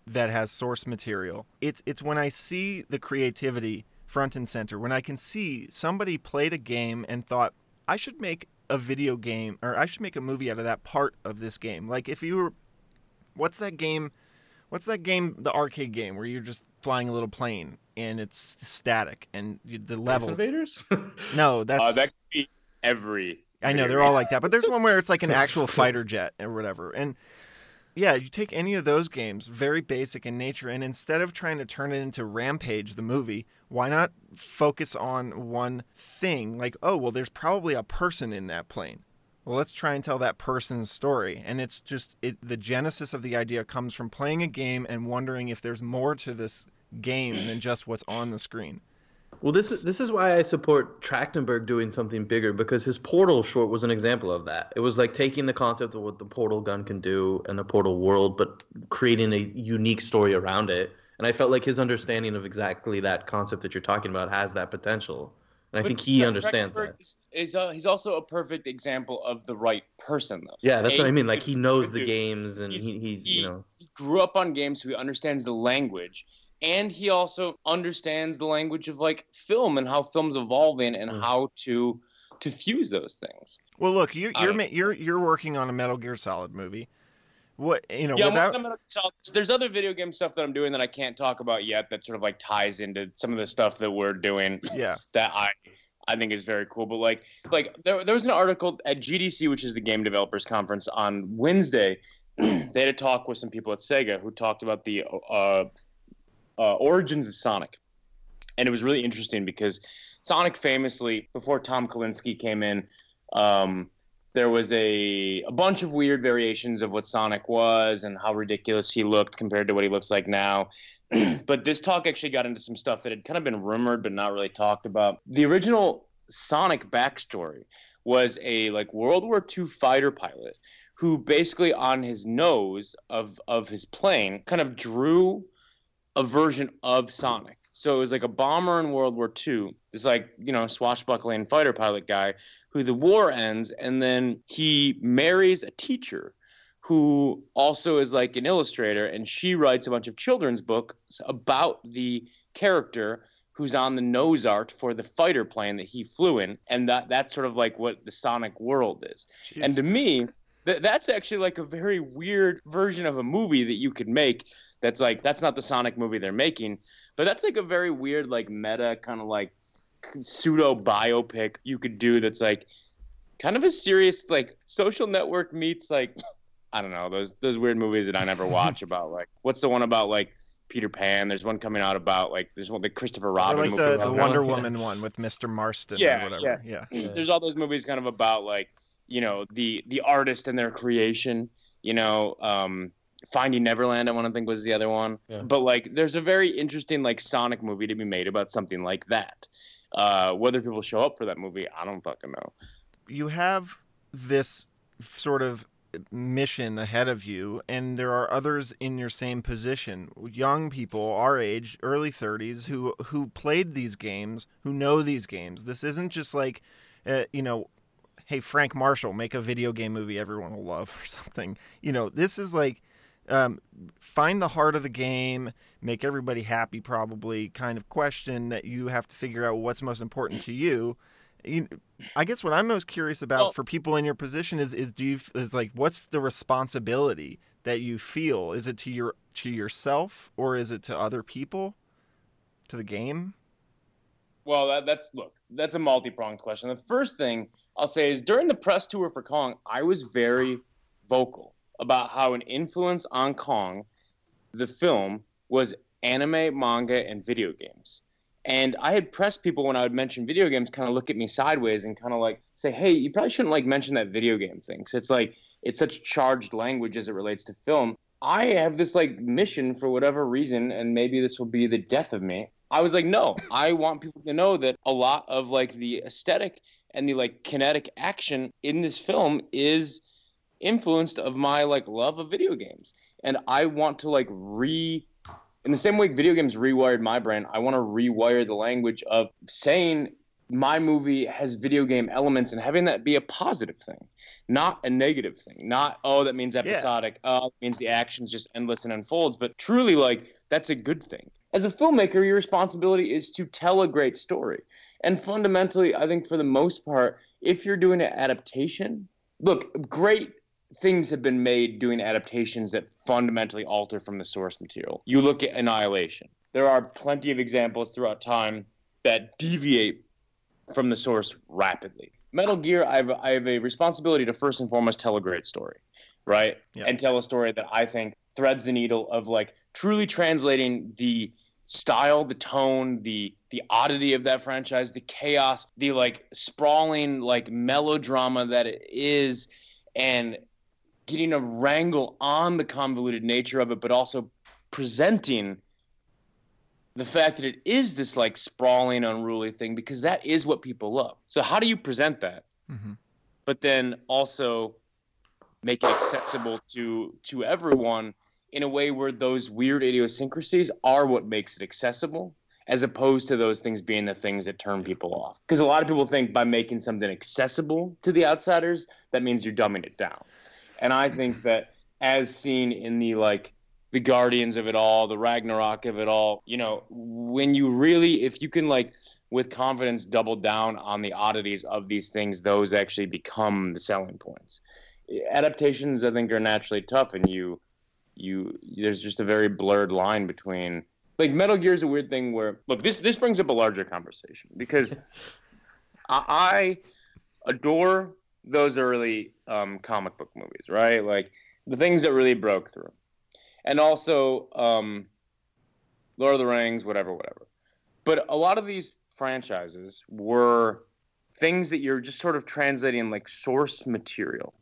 that has source material, it's it's when I see the creativity front and center. When I can see somebody played a game and thought, I should make a video game or I should make a movie out of that part of this game. Like if you were what's that game what's that game the arcade game where you're just flying a little plane and it's static and you, the Space level Invaders? *laughs* no that's uh, that could be every I know they're all like that, but there's one where it's like an *laughs* actual fighter jet or whatever. And yeah, you take any of those games, very basic in nature, and instead of trying to turn it into Rampage the movie, why not focus on one thing? Like, oh, well, there's probably a person in that plane. Well, let's try and tell that person's story. And it's just it, the genesis of the idea comes from playing a game and wondering if there's more to this game than just what's on the screen. Well, this is this is why I support Trachtenberg doing something bigger because his Portal short was an example of that. It was like taking the concept of what the Portal gun can do and the Portal world, but creating a unique story around it. And I felt like his understanding of exactly that concept that you're talking about has that potential. And I think he understands that. Is, is uh, he's also a perfect example of the right person, though. Yeah, that's A, what I mean. Like he knows the games and he's- he, he's he- you know He grew up on games, so he understands the language, and he also understands the language of like film and how film's evolving and Mm. how to to fuse those things. Well, look, you, you're don't- you're you're working on a Metal Gear Solid movie. What you know yeah, without Metal Gear Solid. there's other video game stuff that I'm doing that I can't talk about yet. That sort of like ties into some of the stuff that we're doing *clears throat* yeah that I I think is very cool. But like like there, there was an article at GDC, which is the Game Developers Conference on Wednesday. *clears throat* they had a talk with some people at Sega who talked about the uh, uh, origins of Sonic, and it was really interesting because Sonic famously before Tom Kalinske came in. Um, there was a, a bunch of weird variations of what Sonic was and how ridiculous he looked compared to what he looks like now. *clears throat* but this talk actually got into some stuff that had kind of been rumored but not really talked about. The original Sonic backstory was a like World War II fighter pilot who basically on his nose of of his plane kind of drew a version of Sonic. So it was like a bomber in World War II. It's like, you know, swashbuckling fighter pilot guy who the war ends and then he marries a teacher who also is like an illustrator and she writes a bunch of children's books about the character who's on the nose art for the fighter plane that he flew in and that that's sort of like what the sonic world is and to me th- that's actually like a very weird version of a movie that you could make that's like that's not the sonic movie they're making but that's like a very weird like meta kind of like pseudo biopic you could do that's like kind of a serious like social network meets like I don't know those those weird movies that I never watch *laughs* about like what's the one about like Peter Pan. There's one coming out about like there's one the Christopher or Robin like movie. the, the Wonder Yeah. Woman one with Mr. Marston Yeah, or whatever. Yeah. Yeah. *clears throat* there's all those movies kind of about like you know the the artist and their creation. You know, um, Finding Neverland. I want to think was the other one. Yeah. But like, there's a very interesting like Sonic movie to be made about something like that. Uh, whether people show up for that movie, I don't fucking know. you have this sort of mission ahead of you and there are others in your same position young people our age early 30s who who played these games who know these games this isn't just like uh, you know hey Frank Marshall, make a video game movie everyone will love *laughs* or something. You know, this is like um, find the heart of the game, make everybody happy, probably kind of question that you have to figure out what's most important to you. you I guess what I'm most curious about well, for people in your position is is do you is like what's the responsibility that you feel? Is it to your to yourself or is it to other people, to the game? Well, that, that's look, that's a multi-pronged question. The first thing I'll say is during the press tour for Kong, I was very vocal about how an influence on Kong, the film, was anime, manga, and video games. And I had pressed people when I would mention video games kind of look at me sideways and kind of like say, hey, you probably shouldn't like mention that video game thing. So it's like, it's such charged language as it relates to film. I have this like mission for whatever reason, and maybe this will be the death of me. I was like, no, I want people to know that a lot of like the aesthetic and the like kinetic action in this film is influenced of my like love of video games. And i want to like re in the same way video games rewired my brain i want to rewire the language of saying my movie has video game elements and having that be a positive thing not a negative thing. Not oh that means episodic yeah. oh it means the action's just endless and unfolds but truly like that's a good thing. As a filmmaker your responsibility is to tell a great story. And fundamentally i think for the most part if you're doing an adaptation look great things have been made doing adaptations that fundamentally alter from the source material. You look at Annihilation. There are plenty of examples throughout time that deviate from the source rapidly. Metal Gear, I have, I have a responsibility to first and foremost tell a great story, right? And tell a story that I think threads the needle of like truly translating the style, the tone, the the oddity of that franchise, the chaos, the like sprawling like melodrama that it is, and getting a wrangle on the convoluted nature of it, but also presenting the fact that it is this like sprawling, unruly thing because that is what people love. So how do you present that? Mm-hmm. But then also make it accessible to to everyone in a way where those weird idiosyncrasies are what makes it accessible as opposed to those things being the things that turn people off. Because a lot of people think by making something accessible to the outsiders, that means you're dumbing it down. And I think that as seen in the like the Guardians of it all, the Ragnarok of it all, you know, when you really if you can like with confidence double down on the oddities of these things, those actually become the selling points. Adaptations I think are naturally tough and you you there's just a very blurred line between like Metal Gear is a weird thing where look this this brings up a larger conversation because *laughs* I, I adore those early um, comic book movies, right? Like the things that really broke through, and also um, Lord of the Rings, whatever, whatever. But a lot of these franchises were things that you're just sort of translating like source material,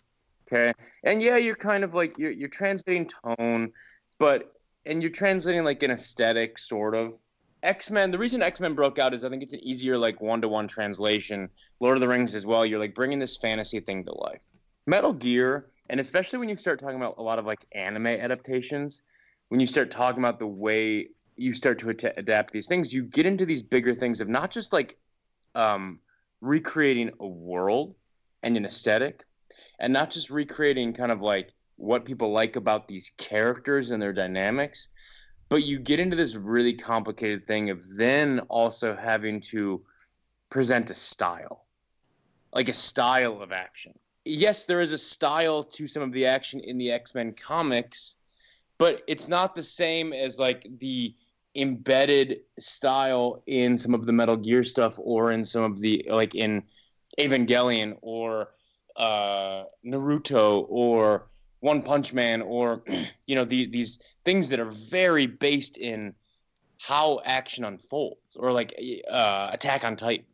okay? And yeah, you're kind of like you're you're translating tone, but and you're translating like an aesthetic, sort of. X Men. The reason X Men broke out is I think it's an easier like one to one translation. Lord of the Rings as well. You're like bringing this fantasy thing to life. Metal Gear, and especially when you start talking about a lot of like anime adaptations, when you start talking about the way you start to adapt these things, you get into these bigger things of not just like um, recreating a world and an aesthetic, and not just recreating kind of like what people like about these characters and their dynamics, but you get into this really complicated thing of then also having to present a style, like a style of action. Yes, there is a style to some of the action in the X Men comics, but it's not the same as like the embedded style in some of the Metal Gear stuff or in some of the like in Evangelion or uh, Naruto or one Punch Man or *clears throat* you know the, these things that are very based in how action unfolds or like uh, Attack on Titan.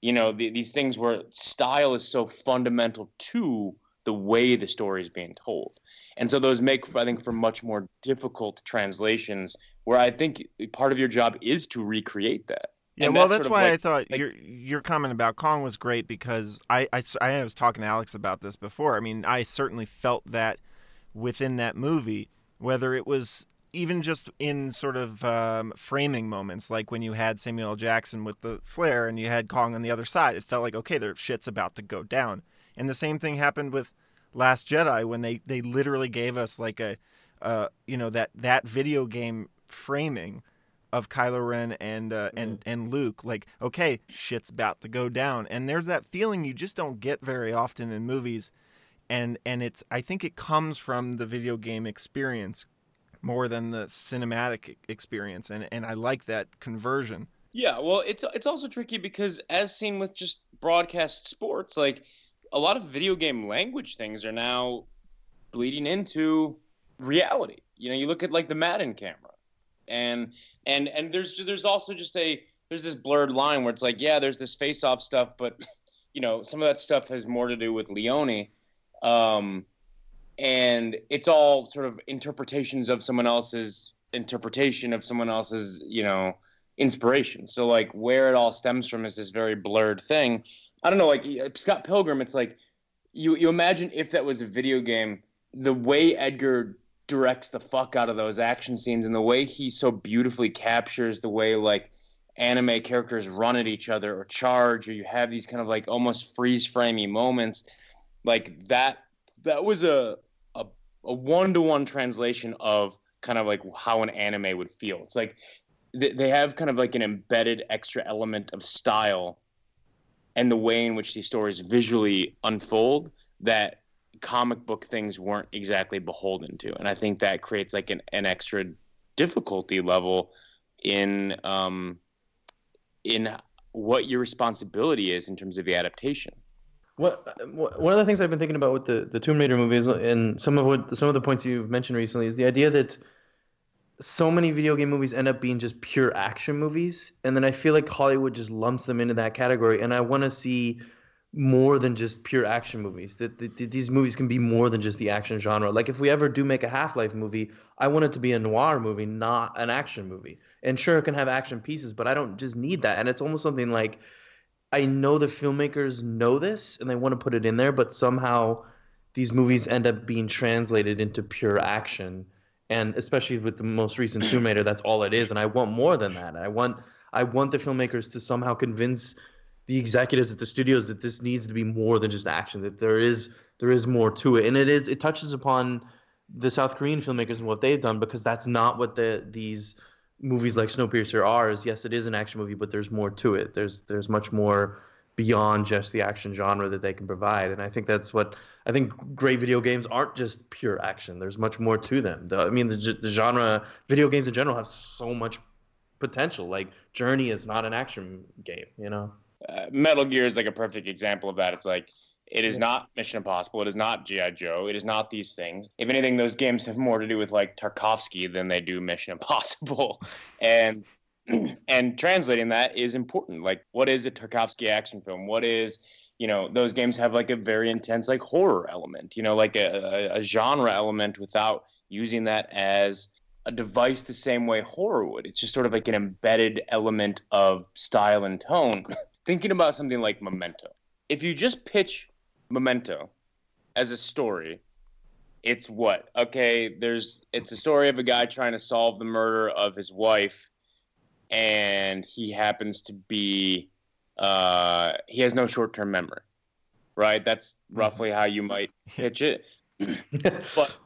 You know the, these things where style is so fundamental to the way the story is being told, and so those make I think for much more difficult translations. Where I think part of your job is to recreate that. Yeah, and well, that's, that's why like, I thought like, your your comment about Kong was great because I, I, I was talking to Alex about this before. I mean, I certainly felt that within that movie, whether it was even just in sort of um, framing moments, like when you had Samuel L. Jackson with the flare and you had Kong on the other side, it felt like okay, their shit's about to go down. And the same thing happened with Last Jedi when they they literally gave us like a uh, you know that that video game framing of Kylo Ren and uh, and mm-hmm. and Luke like okay shit's about to go down and there's that feeling you just don't get very often in movies and and it's I think it comes from the video game experience more than the cinematic experience and and I like that conversion. Yeah, well, it's it's also tricky because as seen with just broadcast sports, like a lot of video game language things are now bleeding into reality. You know, you look at like the Madden camera, and and and there's there's also just a there's this blurred line where it's like, yeah, there's this face-off stuff, but *laughs* you know, some of that stuff has more to do with Leone, um, and it's all sort of interpretations of someone else's interpretation of someone else's, you know, inspiration. So like where it all stems from is this very blurred thing. I don't know, like Scott Pilgrim, it's like you you imagine if that was a video game, the way Edgar directs the fuck out of those action scenes and the way he so beautifully captures the way like anime characters run at each other or charge or you have these kind of like almost freeze framey moments like that that was a a, a one-to-one translation of kind of like how an anime would feel it's like they have kind of like an embedded extra element of style and the way in which these stories visually unfold that comic book things weren't exactly beholden to, and I think that creates like an, an extra difficulty level in um, in what your responsibility is in terms of the adaptation. What one of the things I've been thinking about with the, the Tomb Raider movies and some of what some of the points you've mentioned recently is the idea that so many video game movies end up being just pure action movies, and then I feel like Hollywood just lumps them into that category, and I want to see more than just pure action movies. That, that, that, these movies can be more than just the action genre. Like if we ever do make a Half Life movie, I want it to be a noir movie, not an action movie. And sure, it can have action pieces, but I don't just need that. And it's almost something like I know the filmmakers know this and they want to put it in there, but somehow these movies end up being translated into pure action. And especially with the most recent *clears throat* Tomb Raider, that's all it is. And I want more than that. I want I want the filmmakers to somehow convince the executives at the studios that this needs to be more than just action that there is there is more to it and it is it touches upon the south korean filmmakers and what they've done because that's not what the these movies like snowpiercer are is yes it is an action movie but there's more to it. There's there's much more beyond just the action genre that they can provide. And i think that's what i think great video games aren't just pure action. There's much more to them. The, i mean the, the genre video games in general have so much potential. Like journey is not an action game you know? Uh, Metal Gear is like a perfect example of that. It's like it is not Mission Impossible. It is not GI Joe. It is not these things. If anything, those games have more to do with like Tarkovsky than they do Mission *laughs* Impossible, and *clears throat* and translating that is important. Like, what is a Tarkovsky action film? What is you know those games have like a very intense like horror element. You know, like a, a, a genre element without using that as a device the same way horror would. It's just sort of like an embedded element of style and tone *clears throat* thinking about something like Memento. If you just pitch Memento as a story, it's what? Okay, there's it's a story of a guy trying to solve the murder of his wife and he happens to be uh he has no short-term memory. Right? That's mm-hmm. roughly how you might *laughs* pitch it. but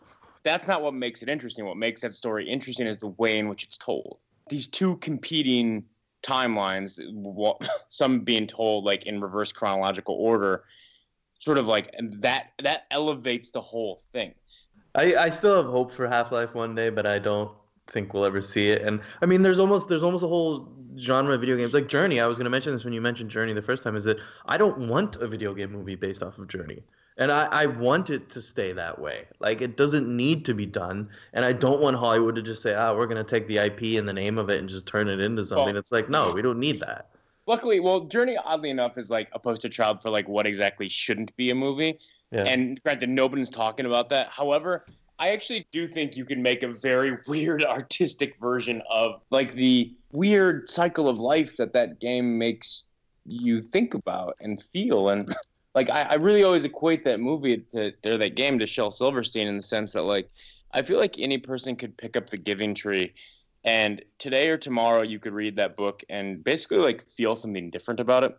that's not what makes it interesting. What makes that story interesting is the way in which it's told. These two competing timelines, *laughs* some being told like in reverse chronological order, sort of like and that that elevates the whole thing. I, I still have hope for Half Life one day, but I don't think we'll ever see it. And I mean, there's almost there's almost a whole genre of video games like Journey. I was going to mention this when you mentioned Journey the first time. Is that I don't want a video game movie based off of Journey and I, I want it to stay that way. Like it doesn't need to be done, and I don't want Hollywood to just say, "Ah, oh, we're gonna take the IP and the name of it and just turn it into something." Well, it's like, no, we don't need that. Luckily, well, Journey, oddly enough, is like a poster child for like what exactly shouldn't be a movie. Yeah. And granted, nobody's talking about that. However, I actually do think you can make a very *laughs* weird artistic version of like the weird cycle of life that that game makes you think about and feel and *laughs* like I, I really always equate that movie to or that game to Shel Silverstein in the sense that like I feel like any person could pick up the Giving Tree, and today or tomorrow you could read that book and basically like feel something different about it.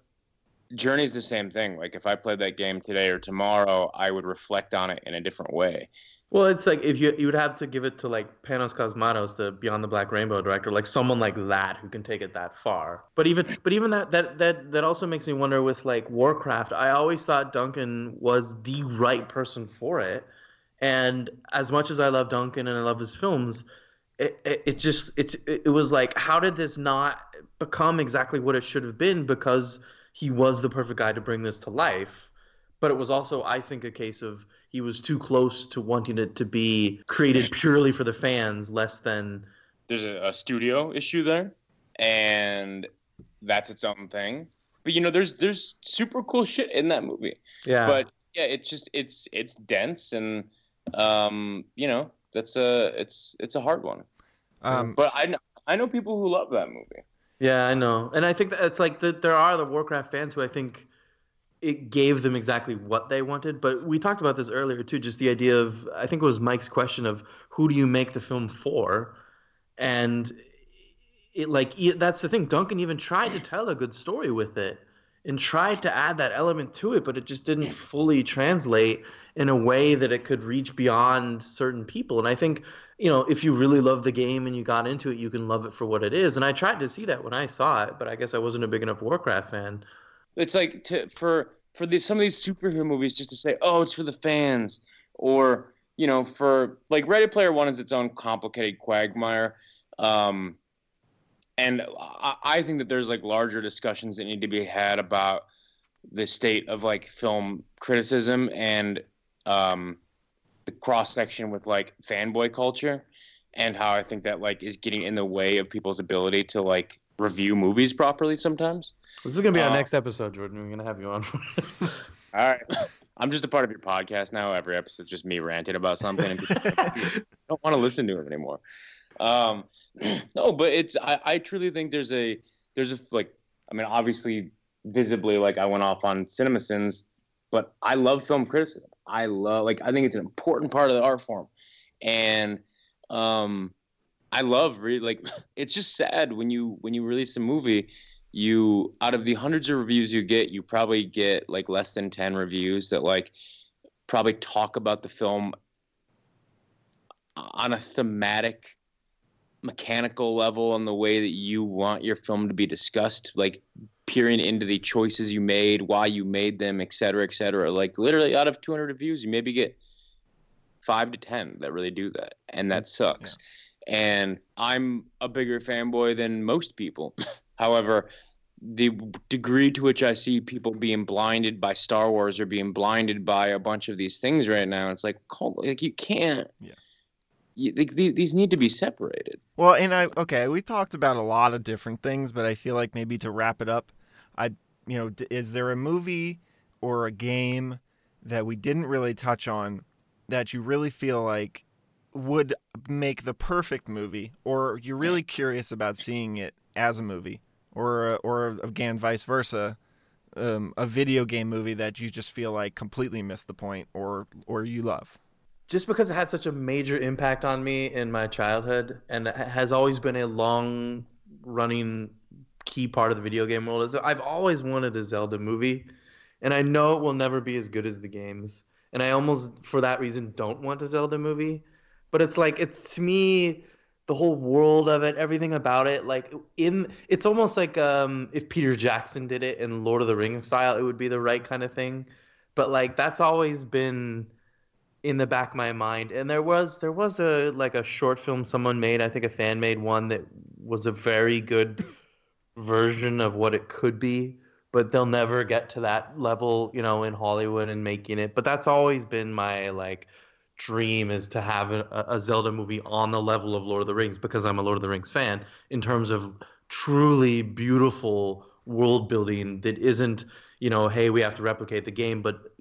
Journey's the same thing. Like if I played that game today or tomorrow, I would reflect on it in a different way. Well, it's like if you you would have to give it to like Panos Cosmatos, the Beyond the Black Rainbow director, like someone like that who can take it that far. But even but even that that that that also makes me wonder with like Warcraft. I always thought Duncan was the right person for it. And as much as I love Duncan and I love his films, it, it, it just it it was like how did this not become exactly what it should have been because he was the perfect guy to bring this to life. But it was also I think a case of he was too close to wanting it to be created purely for the fans, less than. There's a, a studio issue there, and that's its own thing. But you know, there's there's super cool shit in that movie. Yeah. But yeah, it's just it's it's dense and um you know that's a it's it's a hard one. Um, but I know I know people who love that movie. Yeah, I know, and I think that it's like that. There are the Warcraft fans who I think it gave them exactly what they wanted. But we talked about this earlier too, just the idea of I think it was Mike's question of who do you make the film for, and it like that's the thing. Duncan even tried to tell a good story with it and tried to add that element to it, but it just didn't fully translate in a way that it could reach beyond certain people. And I think, you know, if you really love the game and you got into it, you can love it for what it is. And I tried to see that when I saw it, but I guess I wasn't a big enough Warcraft fan it's like to, for for these some of these superhero movies just to say oh it's for the fans or you know for like ready player one is its own complicated quagmire um, and I, I think that there's like larger discussions that need to be had about the state of like film criticism and um, the cross section with like fanboy culture and how I think that like is getting in the way of people's ability to like review movies properly sometimes. This is gonna be our uh, next episode, Jordan. We're gonna have you on. *laughs* all right. I'm just a part of your podcast now. Every episode just me ranting about something, and people don't want to listen to it anymore. Um, *clears throat* no, but it's I, I truly think there's a there's a like I mean obviously visibly like I went off on CinemaSins, but I love film criticism. I love like I think it's an important part of the art form, and um, I love really like *laughs* it's just sad when you when you release a movie you out of the hundreds of reviews you get, you probably get like less than 10 reviews that like probably talk about the film on a thematic mechanical level on the way that you want your film to be discussed like peering into the choices you made why you made them et cetera et cetera like literally out of 200 reviews you maybe get five to ten that really do that and that sucks yeah. and i'm a bigger fanboy than most people *laughs* However, the degree to which I see people being blinded by Star Wars or being blinded by a bunch of these things right now, it's like, like you can't. Yeah. You, these need to be separated. Well, and I okay, we talked about a lot of different things, but I feel like maybe to wrap it up, I you know, is there a movie or a game that we didn't really touch on that you really feel like would make the perfect movie, or you're really curious about seeing it as a movie? or or again vice versa, um, a video game movie that you just feel like completely missed the point or or you love? Just because it had such a major impact on me in my childhood and has always been a long running key part of the video game world is I've always wanted a Zelda movie and I know it will never be as good as the games. And I almost for that reason don't want a Zelda movie. But it's like it's to me the whole world of it, everything about it. Like in, it's almost like um, if Peter Jackson did it in Lord of the Rings style, it would be the right kind of thing. But like that's always been in the back of my mind. And there was there was a like a short film someone made. I think a fan made one that was a very good *laughs* version of what it could be. But they'll never get to that level, you know, in Hollywood and making it. But that's always been my like dream is to have a, a, Zelda movie on the level of Lord of the Rings because I'm a Lord of the Rings fan in terms of truly beautiful world building that isn't, you know, hey, we have to replicate the game, but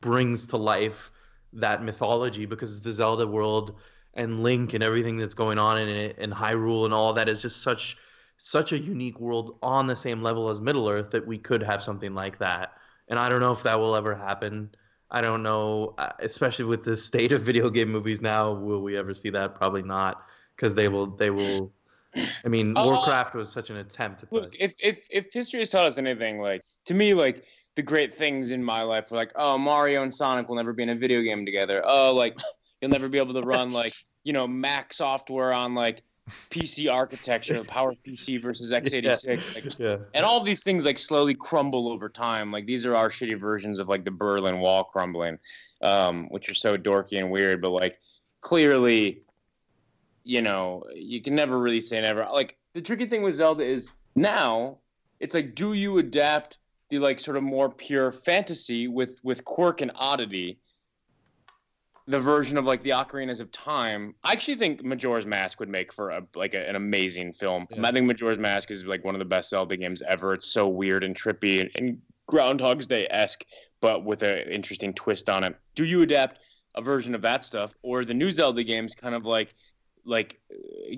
brings to life that mythology because the Zelda world and Link and everything that's going on in it and Hyrule and all that is just such such a unique world on the same level as Middle Earth that we could have something like that. And I don't know if that will ever happen. I don't know, uh, especially with the state of video game movies now. Will we ever see that? Probably not, because they will. They will. I mean, uh, Warcraft was such an attempt. Look, if if if history has taught us anything, like to me, like the great things in my life were like, oh, Mario and Sonic will never be in a video game together. Oh, like you'll never be able to run *laughs* like you know Mac software on like PC architecture, Power PC versus x86, *laughs* yeah. like, yeah. and all these things like slowly crumble over time. Like these are our shitty versions of like the Berlin Wall crumbling, um, which are so dorky and weird. But like clearly, you know, you can never really say never. Like the tricky thing with Zelda is now it's like, do you adapt the like sort of more pure fantasy with with quirk and oddity? the version of like the Ocarinas of Time. I actually think Majora's Mask would make for a like a, an amazing film. Yeah. I think Majora's Mask is like one of the best Zelda games ever. It's so weird and trippy and, and Groundhog's Day esque, but with an interesting twist on it. Do you adapt a version of that stuff, or the new Zelda games kind of like like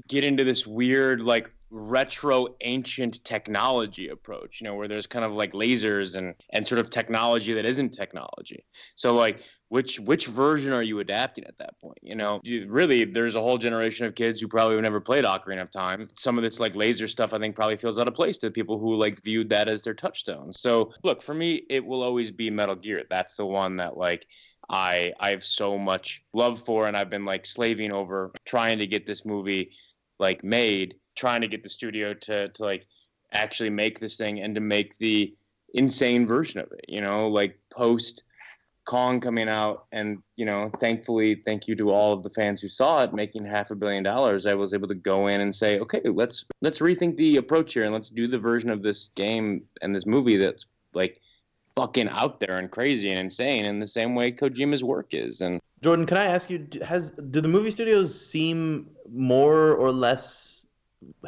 get into this weird like retro ancient technology approach you know where there's kind of like lasers and and sort of technology that isn't technology. So like which which version are you adapting at that point? You know you, really there's a whole generation of kids who probably have never played ocarina of time. Some of this like laser stuff i think probably feels out of place to people who like viewed that as their touchstone. So look for me it will always be metal gear. That's the one that like I I have so much love for, and I've been like slaving over trying to get this movie like made, trying to get the studio to to like actually make this thing and to make the insane version of it. You know, like post Kong coming out, and you know, thankfully, thank you to all of the fans who saw it, making half a billion dollars. I was able to go in and say, okay, let's let's rethink the approach here, and let's do the version of this game and this movie that's like fucking out there and crazy and insane in the same way Kojima's work is. And Jordan, can I ask you, has do the movie studios seem more or less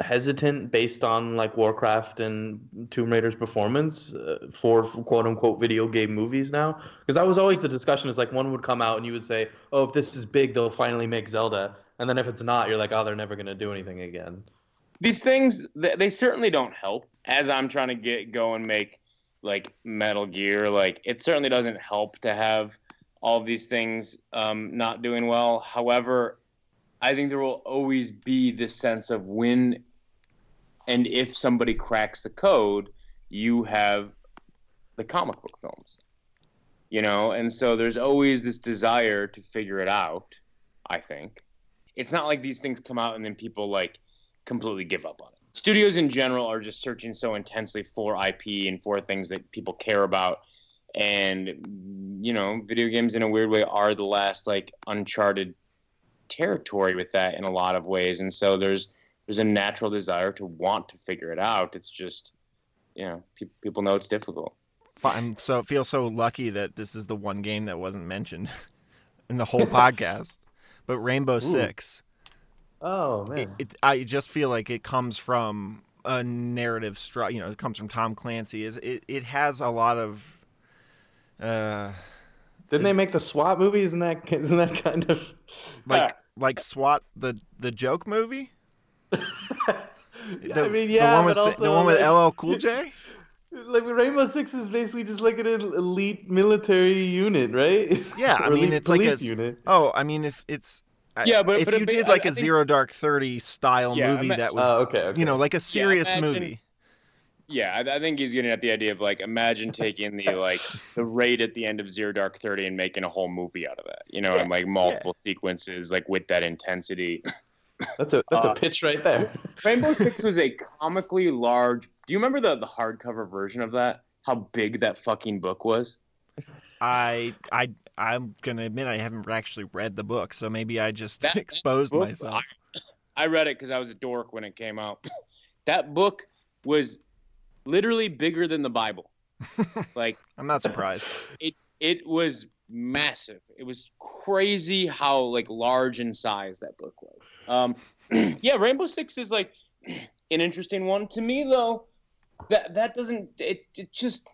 hesitant based on like Warcraft and Tomb Raider's performance uh, for quote unquote video game movies now? Because that was always the discussion. Is like one would come out and you would say, "Oh, if this is big, they'll finally make Zelda," and then if it's not, you're like, "Oh, they're never gonna do anything again." These things, they certainly don't help. As I'm trying to get go and make like Metal Gear, like it certainly doesn't help to have all these things um, not doing well. However, I think there will always be this sense of when and if somebody cracks the code, you have the comic book films. You know, and so there's always this desire to figure it out, I think. It's not like these things come out and then people like completely give up on it. Studios in general are just searching so intensely for IP and for things that people care about and you know, video games in a weird way are the last like uncharted territory with that in a lot of ways. And so there's there's a natural desire to want to figure it out. It's just you know pe- people know it's difficult. I'm so feel so lucky that this is the one game that wasn't mentioned *laughs* in the whole podcast. But Rainbow Ooh. 6 Oh man, it, it, I just feel like it comes from a narrative stru- you know it comes from Tom Clancy. Is it, it has a lot of uh didn't they make the SWAT movie? Isn't that isn't that kind of *laughs* like like SWAT the the joke movie *laughs* I mean, yeah, the one with also, the one with like- LL *laughs* Cool J Like Rainbow Six is basically just like an elite military unit, right? Yeah, I mean, elite it's like a unit. Oh, I mean, if it's Yeah, but- if but you it did I- like I a think- Zero Dark Thirty style Yeah, movie ima- that oh, was, Oh, okay, okay. you know, like a serious imagine- movie. Yeah, I, I think he's getting at the idea of like imagine taking the like *laughs* the raid at the end of Zero Dark Thirty and making a whole movie out of that. You know, and like multiple sequences like with that intensity. that's a that's uh, a pitch right there. *laughs* Rainbow Six was a comically large. Do you remember the the hardcover version of that? How big that fucking book was? I I I'm gonna admit I haven't actually read the book, so maybe I just That- *laughs* that exposed book- myself. I read it because I was a dork when it came out. that book was literally bigger than the Bible. *laughs* like I'm not surprised. it it was massive. It was crazy how like large in size that book was. Um, *clears throat* yeah, Rainbow Six is like *clears throat* an interesting one to me though. That that doesn't it, it just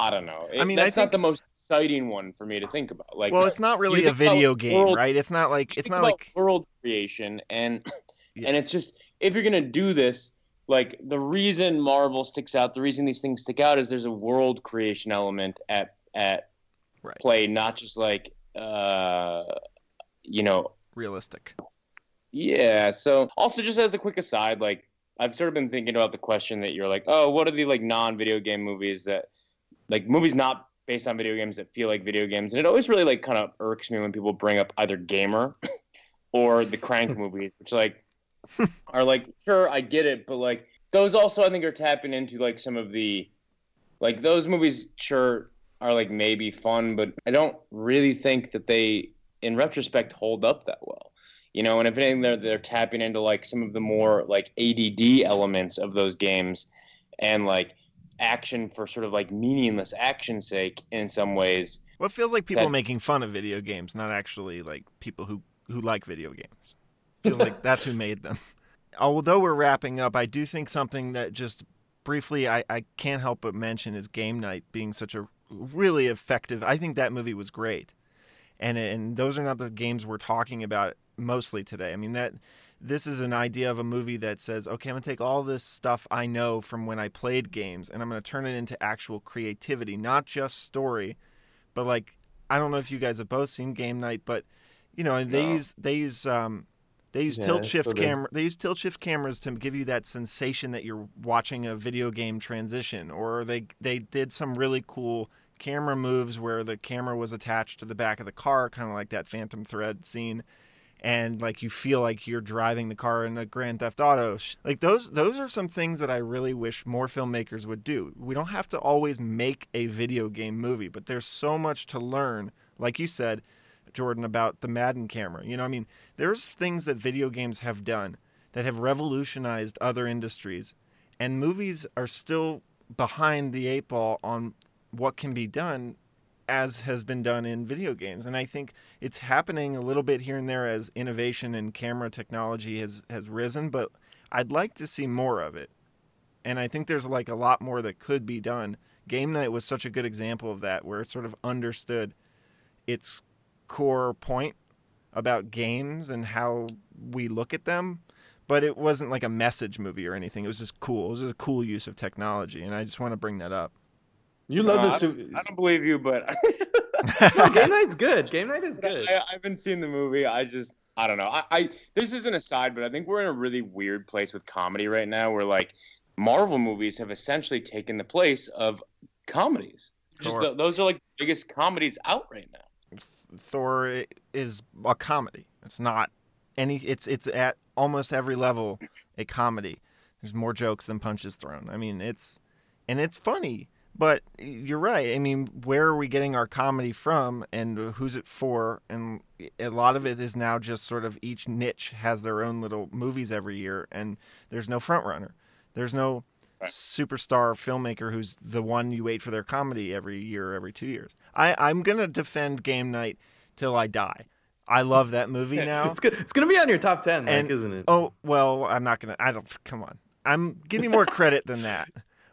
I don't know. It, I mean, I that's think- not the most exciting one for me to think about. Like, Well, it's not really a video game, world- right? It's not like it's not like world creation and Yeah. and it's just if you're gonna do this like the reason marvel sticks out the reason these things stick out is there's a world creation element at at Right. play not just like uh you know realistic. yeah so also just as a quick aside like I've sort of been thinking about the question that you're like, oh, what are the like non-video game movies that, like movies not based on video games that feel like video games, and it always really like kind of irks me when people bring up either Gamer or the Crank *laughs* movies, which like *laughs* are like, sure, I get it, but like those also I think are tapping into like some of the, like those movies, sure, are like maybe fun, but I don't really think that they, in retrospect, hold up that well. You know and if anything they're they're tapping into like some of the more like add elements of those games and like action for sort of like meaningless action sake in some ways. Well it feels like people that... making fun of video games not actually like people who who like video games feels like that's who made them although we're wrapping up i do think something that just briefly I, I can't help but mention is game night being such a really effective i think that movie was great and and those are not the games we're talking about mostly today. I mean that this is an idea of a movie that says, okay, I'm gonna take all this stuff I know from when I played games and I'm gonna turn it into actual creativity, not just story, but like I don't know if you guys have both seen Game Night, but you know they no. use they use um, they use yeah, tilt shift camera. They use tilt shift cameras to give you that sensation that you're watching a video game transition. Or they they did some really cool camera moves where the camera was attached to the back of the car, kind of like that Phantom Thread scene and like you feel like you're driving the car in a Grand Theft Auto. Like those those are some things that I really wish more filmmakers would do. We don't have to always make a video game movie, but there's so much to learn. Like you said, Jordan about the Madden camera. You know, I mean, there's things that video games have done that have revolutionized other industries and movies are still behind the eight ball on what can be done as has been done in video games. And I think it's happening a little bit here and there as innovation and camera technology has, has risen, but I'd like to see more of it. And I think there's like a lot more that could be done. Game Night was such a good example of that, where it sort of understood its core point about games and how we look at them. But it wasn't like a message movie or anything. It was just cool. It was a cool use of technology. And I just want to bring that up. You love this. I, I, don't believe you, but *laughs* no, game night's good. Game night is good. I, I, haven't seen the movie. I just I don't know. I, I this is an aside, but I think we're in a really weird place with comedy right now, where like Marvel movies have essentially taken the place of comedies. Just those are like the biggest comedies out right now. Thor is a comedy. It's not any. It's it's at almost every level a comedy. There's more jokes than punches thrown. I mean, it's and it's funny but you're right. I mean, where are we getting our comedy from and who's it for? And a lot of it is now just sort of each niche has their own little movies every year and there's no front runner. There's no right. superstar filmmaker who's the one you wait for their comedy every year or every 2 years. I I'm going to defend Game Night till I die. I love that movie now. it's good. It's gonna be on your top ten, Mike, and, isn't it? Oh well, I'm not gonna. I don't. Come on. I'm giving more credit than that.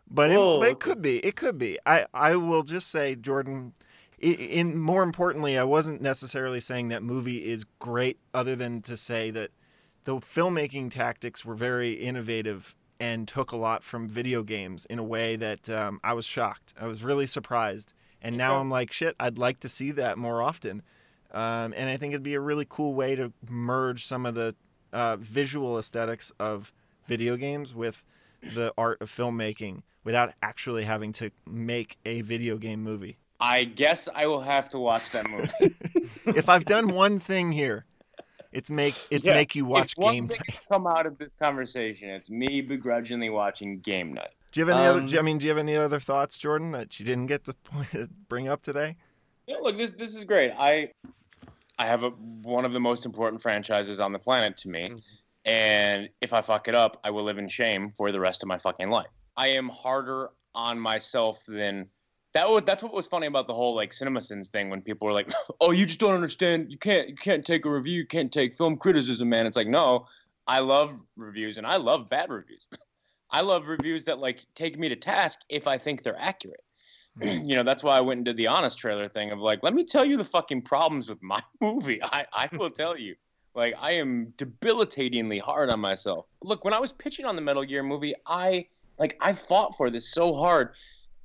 But it, but it, could be. It could be. I, I will just say, Jordan. In, in more importantly, I wasn't necessarily saying that movie is great, other than to say that the filmmaking tactics were very innovative and took a lot from video games in a way that um, I was shocked. I was really surprised, and now I'm like, shit, I'd like to see that more often. Um, and I think it'd be a really cool way to merge some of the uh, visual aesthetics of video games with the art of filmmaking without actually having to make a video game movie. I guess I will have to watch that movie. *laughs* if I've done one thing here, it's make it's yeah, make you watch if one Game Night. Come out of this conversation, it's me begrudgingly watching Game Night. Do you have any um, other? I mean, do you have any other thoughts, Jordan, that you didn't get the *laughs* point to bring up today? Yeah, look, this this is great. I I have a, one of the most important franchises on the planet to me, mm-hmm. and if I fuck it up, I will live in shame for the rest of my fucking life. I am harder on myself than that. Was, that's what was funny about the whole like CinemaSins thing when people were like, *laughs* "Oh, you just don't understand. You can't you can't take a review. You can't take film criticism, man." It's like, no, I love reviews and I love bad reviews. *laughs* I love reviews that like take me to task if I think they're accurate. Hmm. *clears throat* you know, that's why I went and did the honest trailer thing of like, let me tell you the fucking problems with my *laughs* movie. I, I *laughs* will tell you. Like, I am debilitatingly hard on myself. Look, when I was pitching on the Metal Gear movie, I like I fought for this so hard,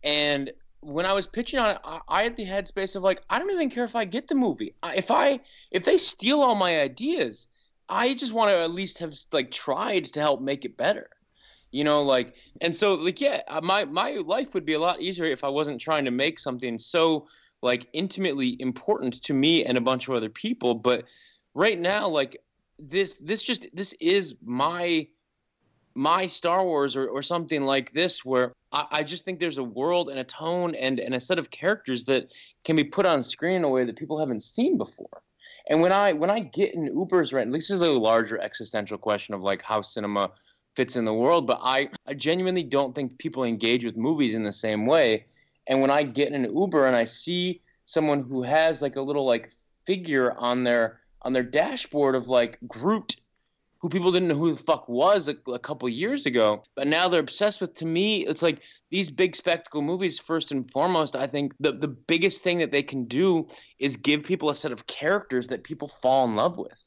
and when I was pitching on it, I, I had the headspace of like, I don't even care if I get the movie. I, if I if they steal all my ideas, I just want to at least have like tried to help make it better. You know, like, and so like, yeah, uh, my my life would be a lot easier if I wasn't trying to make something so like intimately important to me and a bunch of other people. But right now, like this, this just this is my my Star Wars or, or something like this, where I, I, just think there's a world and a tone and, and a set of characters that can be put on screen in a way that people haven't seen before. And when I when I get in Ubers, right, this is a larger existential question of like how cinema fits in the world, but I, I genuinely don't think people engage with movies in the same way. And when I get in an Uber and I see someone who has like a little like figure on their on their dashboard of like Groot who people didn't know who the fuck was a, a couple years ago, but now they're obsessed with. To me, it's like these big spectacle movies. First and foremost, I think the the biggest thing that they can do is give people a set of characters that people fall in love with,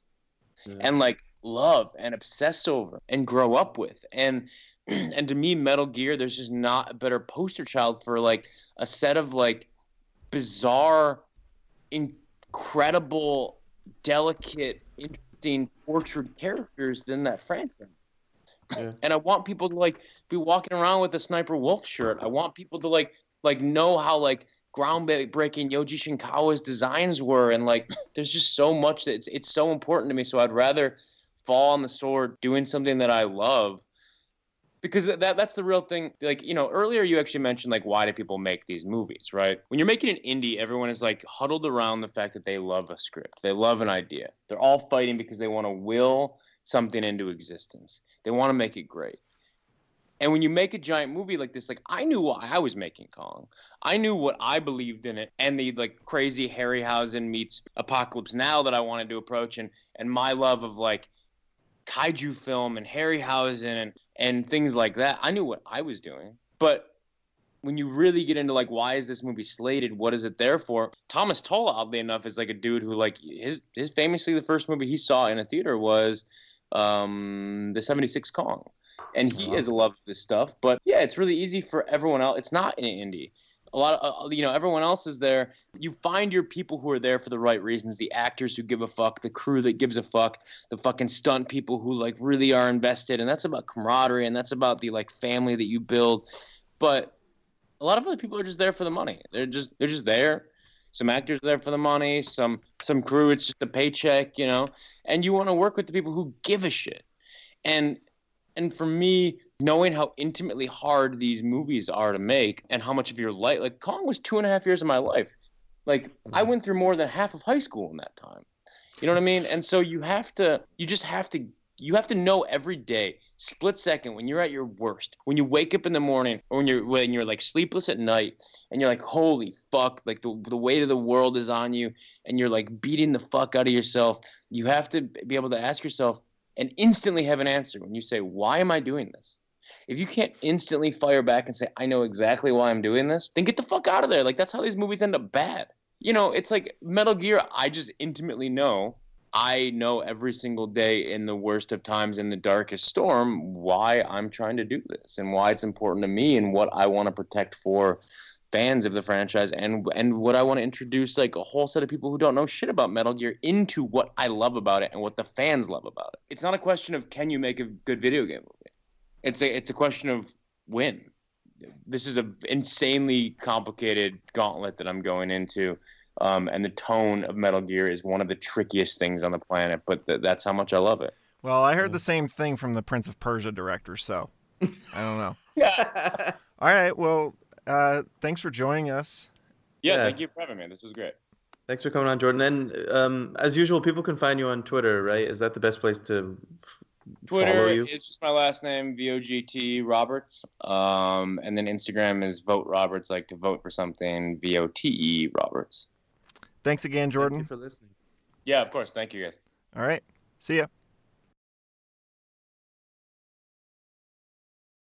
yeah. and like love and obsess over and grow up with. And *clears throat* and to me, Metal Gear, there's just not a better poster child for like a set of like bizarre, incredible, delicate interesting tortured characters than that franchise. Yeah. And I want people to like be walking around with a sniper wolf shirt. I want people to like like know how like groundbreaking Yoji Shinkawa's designs were, and like there's just so much that it's it's so important to me. So I'd rather fall on the sword doing something that I love. Because that, that's the real thing like you know earlier you actually mentioned like why do people make these movies right? When you're making an indie everyone is like huddled around the fact that they love a script. They love an idea. They're all fighting because they want to will something into existence. They want to make it great. And when you make a giant movie like this like i knew why i was making kong. I knew what i believed in it and the like crazy harryhausen meets apocalypse now that i wanted to approach and and my love of like kaiju film and harryhausen and and things like that. I knew what I was doing, but when you really get into like why is this movie slated? What is it there for? Thomas tull oddly enough is like a dude who like his his famously the first movie he saw in a theater was um the 76 kong. And he is a love of this stuff. But yeah it's really easy for everyone else it's not an indie a lot of uh, you know everyone else is there. You find your people who are there for the right reasons the actors who give a fuck the crew that gives a fuck the fucking stunt people who like really are invested and that's about camaraderie and that's about the like family that you build. But a lot of other people are just there for the money. They're just they're just there. Some actors are there for the money some some crew it's just a paycheck you know? And you want to work with the people who give a shit. And and for me knowing how intimately hard these movies are to make and how much of your life like Kong was two and a half years of my life. Like I mm-hmm. went through more than half of high school in that time. You know what I mean? And so you have to you just have to you have to know every day, split second, when you're at your worst, when you wake up in the morning, or when you're when you're like sleepless at night, and you're like, holy fuck, like the the weight of the world is on you, and you're like beating the fuck out of yourself. You have to be able to ask yourself and instantly have an answer when you say, why am I doing this? If you can't instantly fire back and say, I know exactly why I'm doing this, then get the fuck out of there. Like, that's how these movies end up bad. You know, it's like Metal Gear, I just intimately know. I know every single day in the worst of times, in the darkest storm, why I'm trying to do this and why it's important to me and what I want to protect for fans of the franchise and and what I want to introduce like a whole set of people who don't know shit about Metal Gear into what I love about it and what the fans love about it. It's not a question of can you make a good video game movie. It's a it's a question of when. This is an insanely complicated gauntlet that I'm going into, um, and the tone of Metal Gear is one of the trickiest things on the planet. But th- that's how much I love it. Well, I heard the same thing from the Prince of Persia director, so *laughs* I don't know. yeah. All right. Well, uh, thanks for joining us. Yeah, yeah, thank you for having me. This was great. Thanks for coming on, Jordan. And um, as usual, people can find you on Twitter, right? Is that the best place to Twitter is just my last name, V O G T Roberts. Um, and then Instagram is Vote Roberts, like to vote for something, V O T E Roberts. Thanks again, Jordan. Thank for listening. Yeah, of course. Thank you, guys. All right. See ya.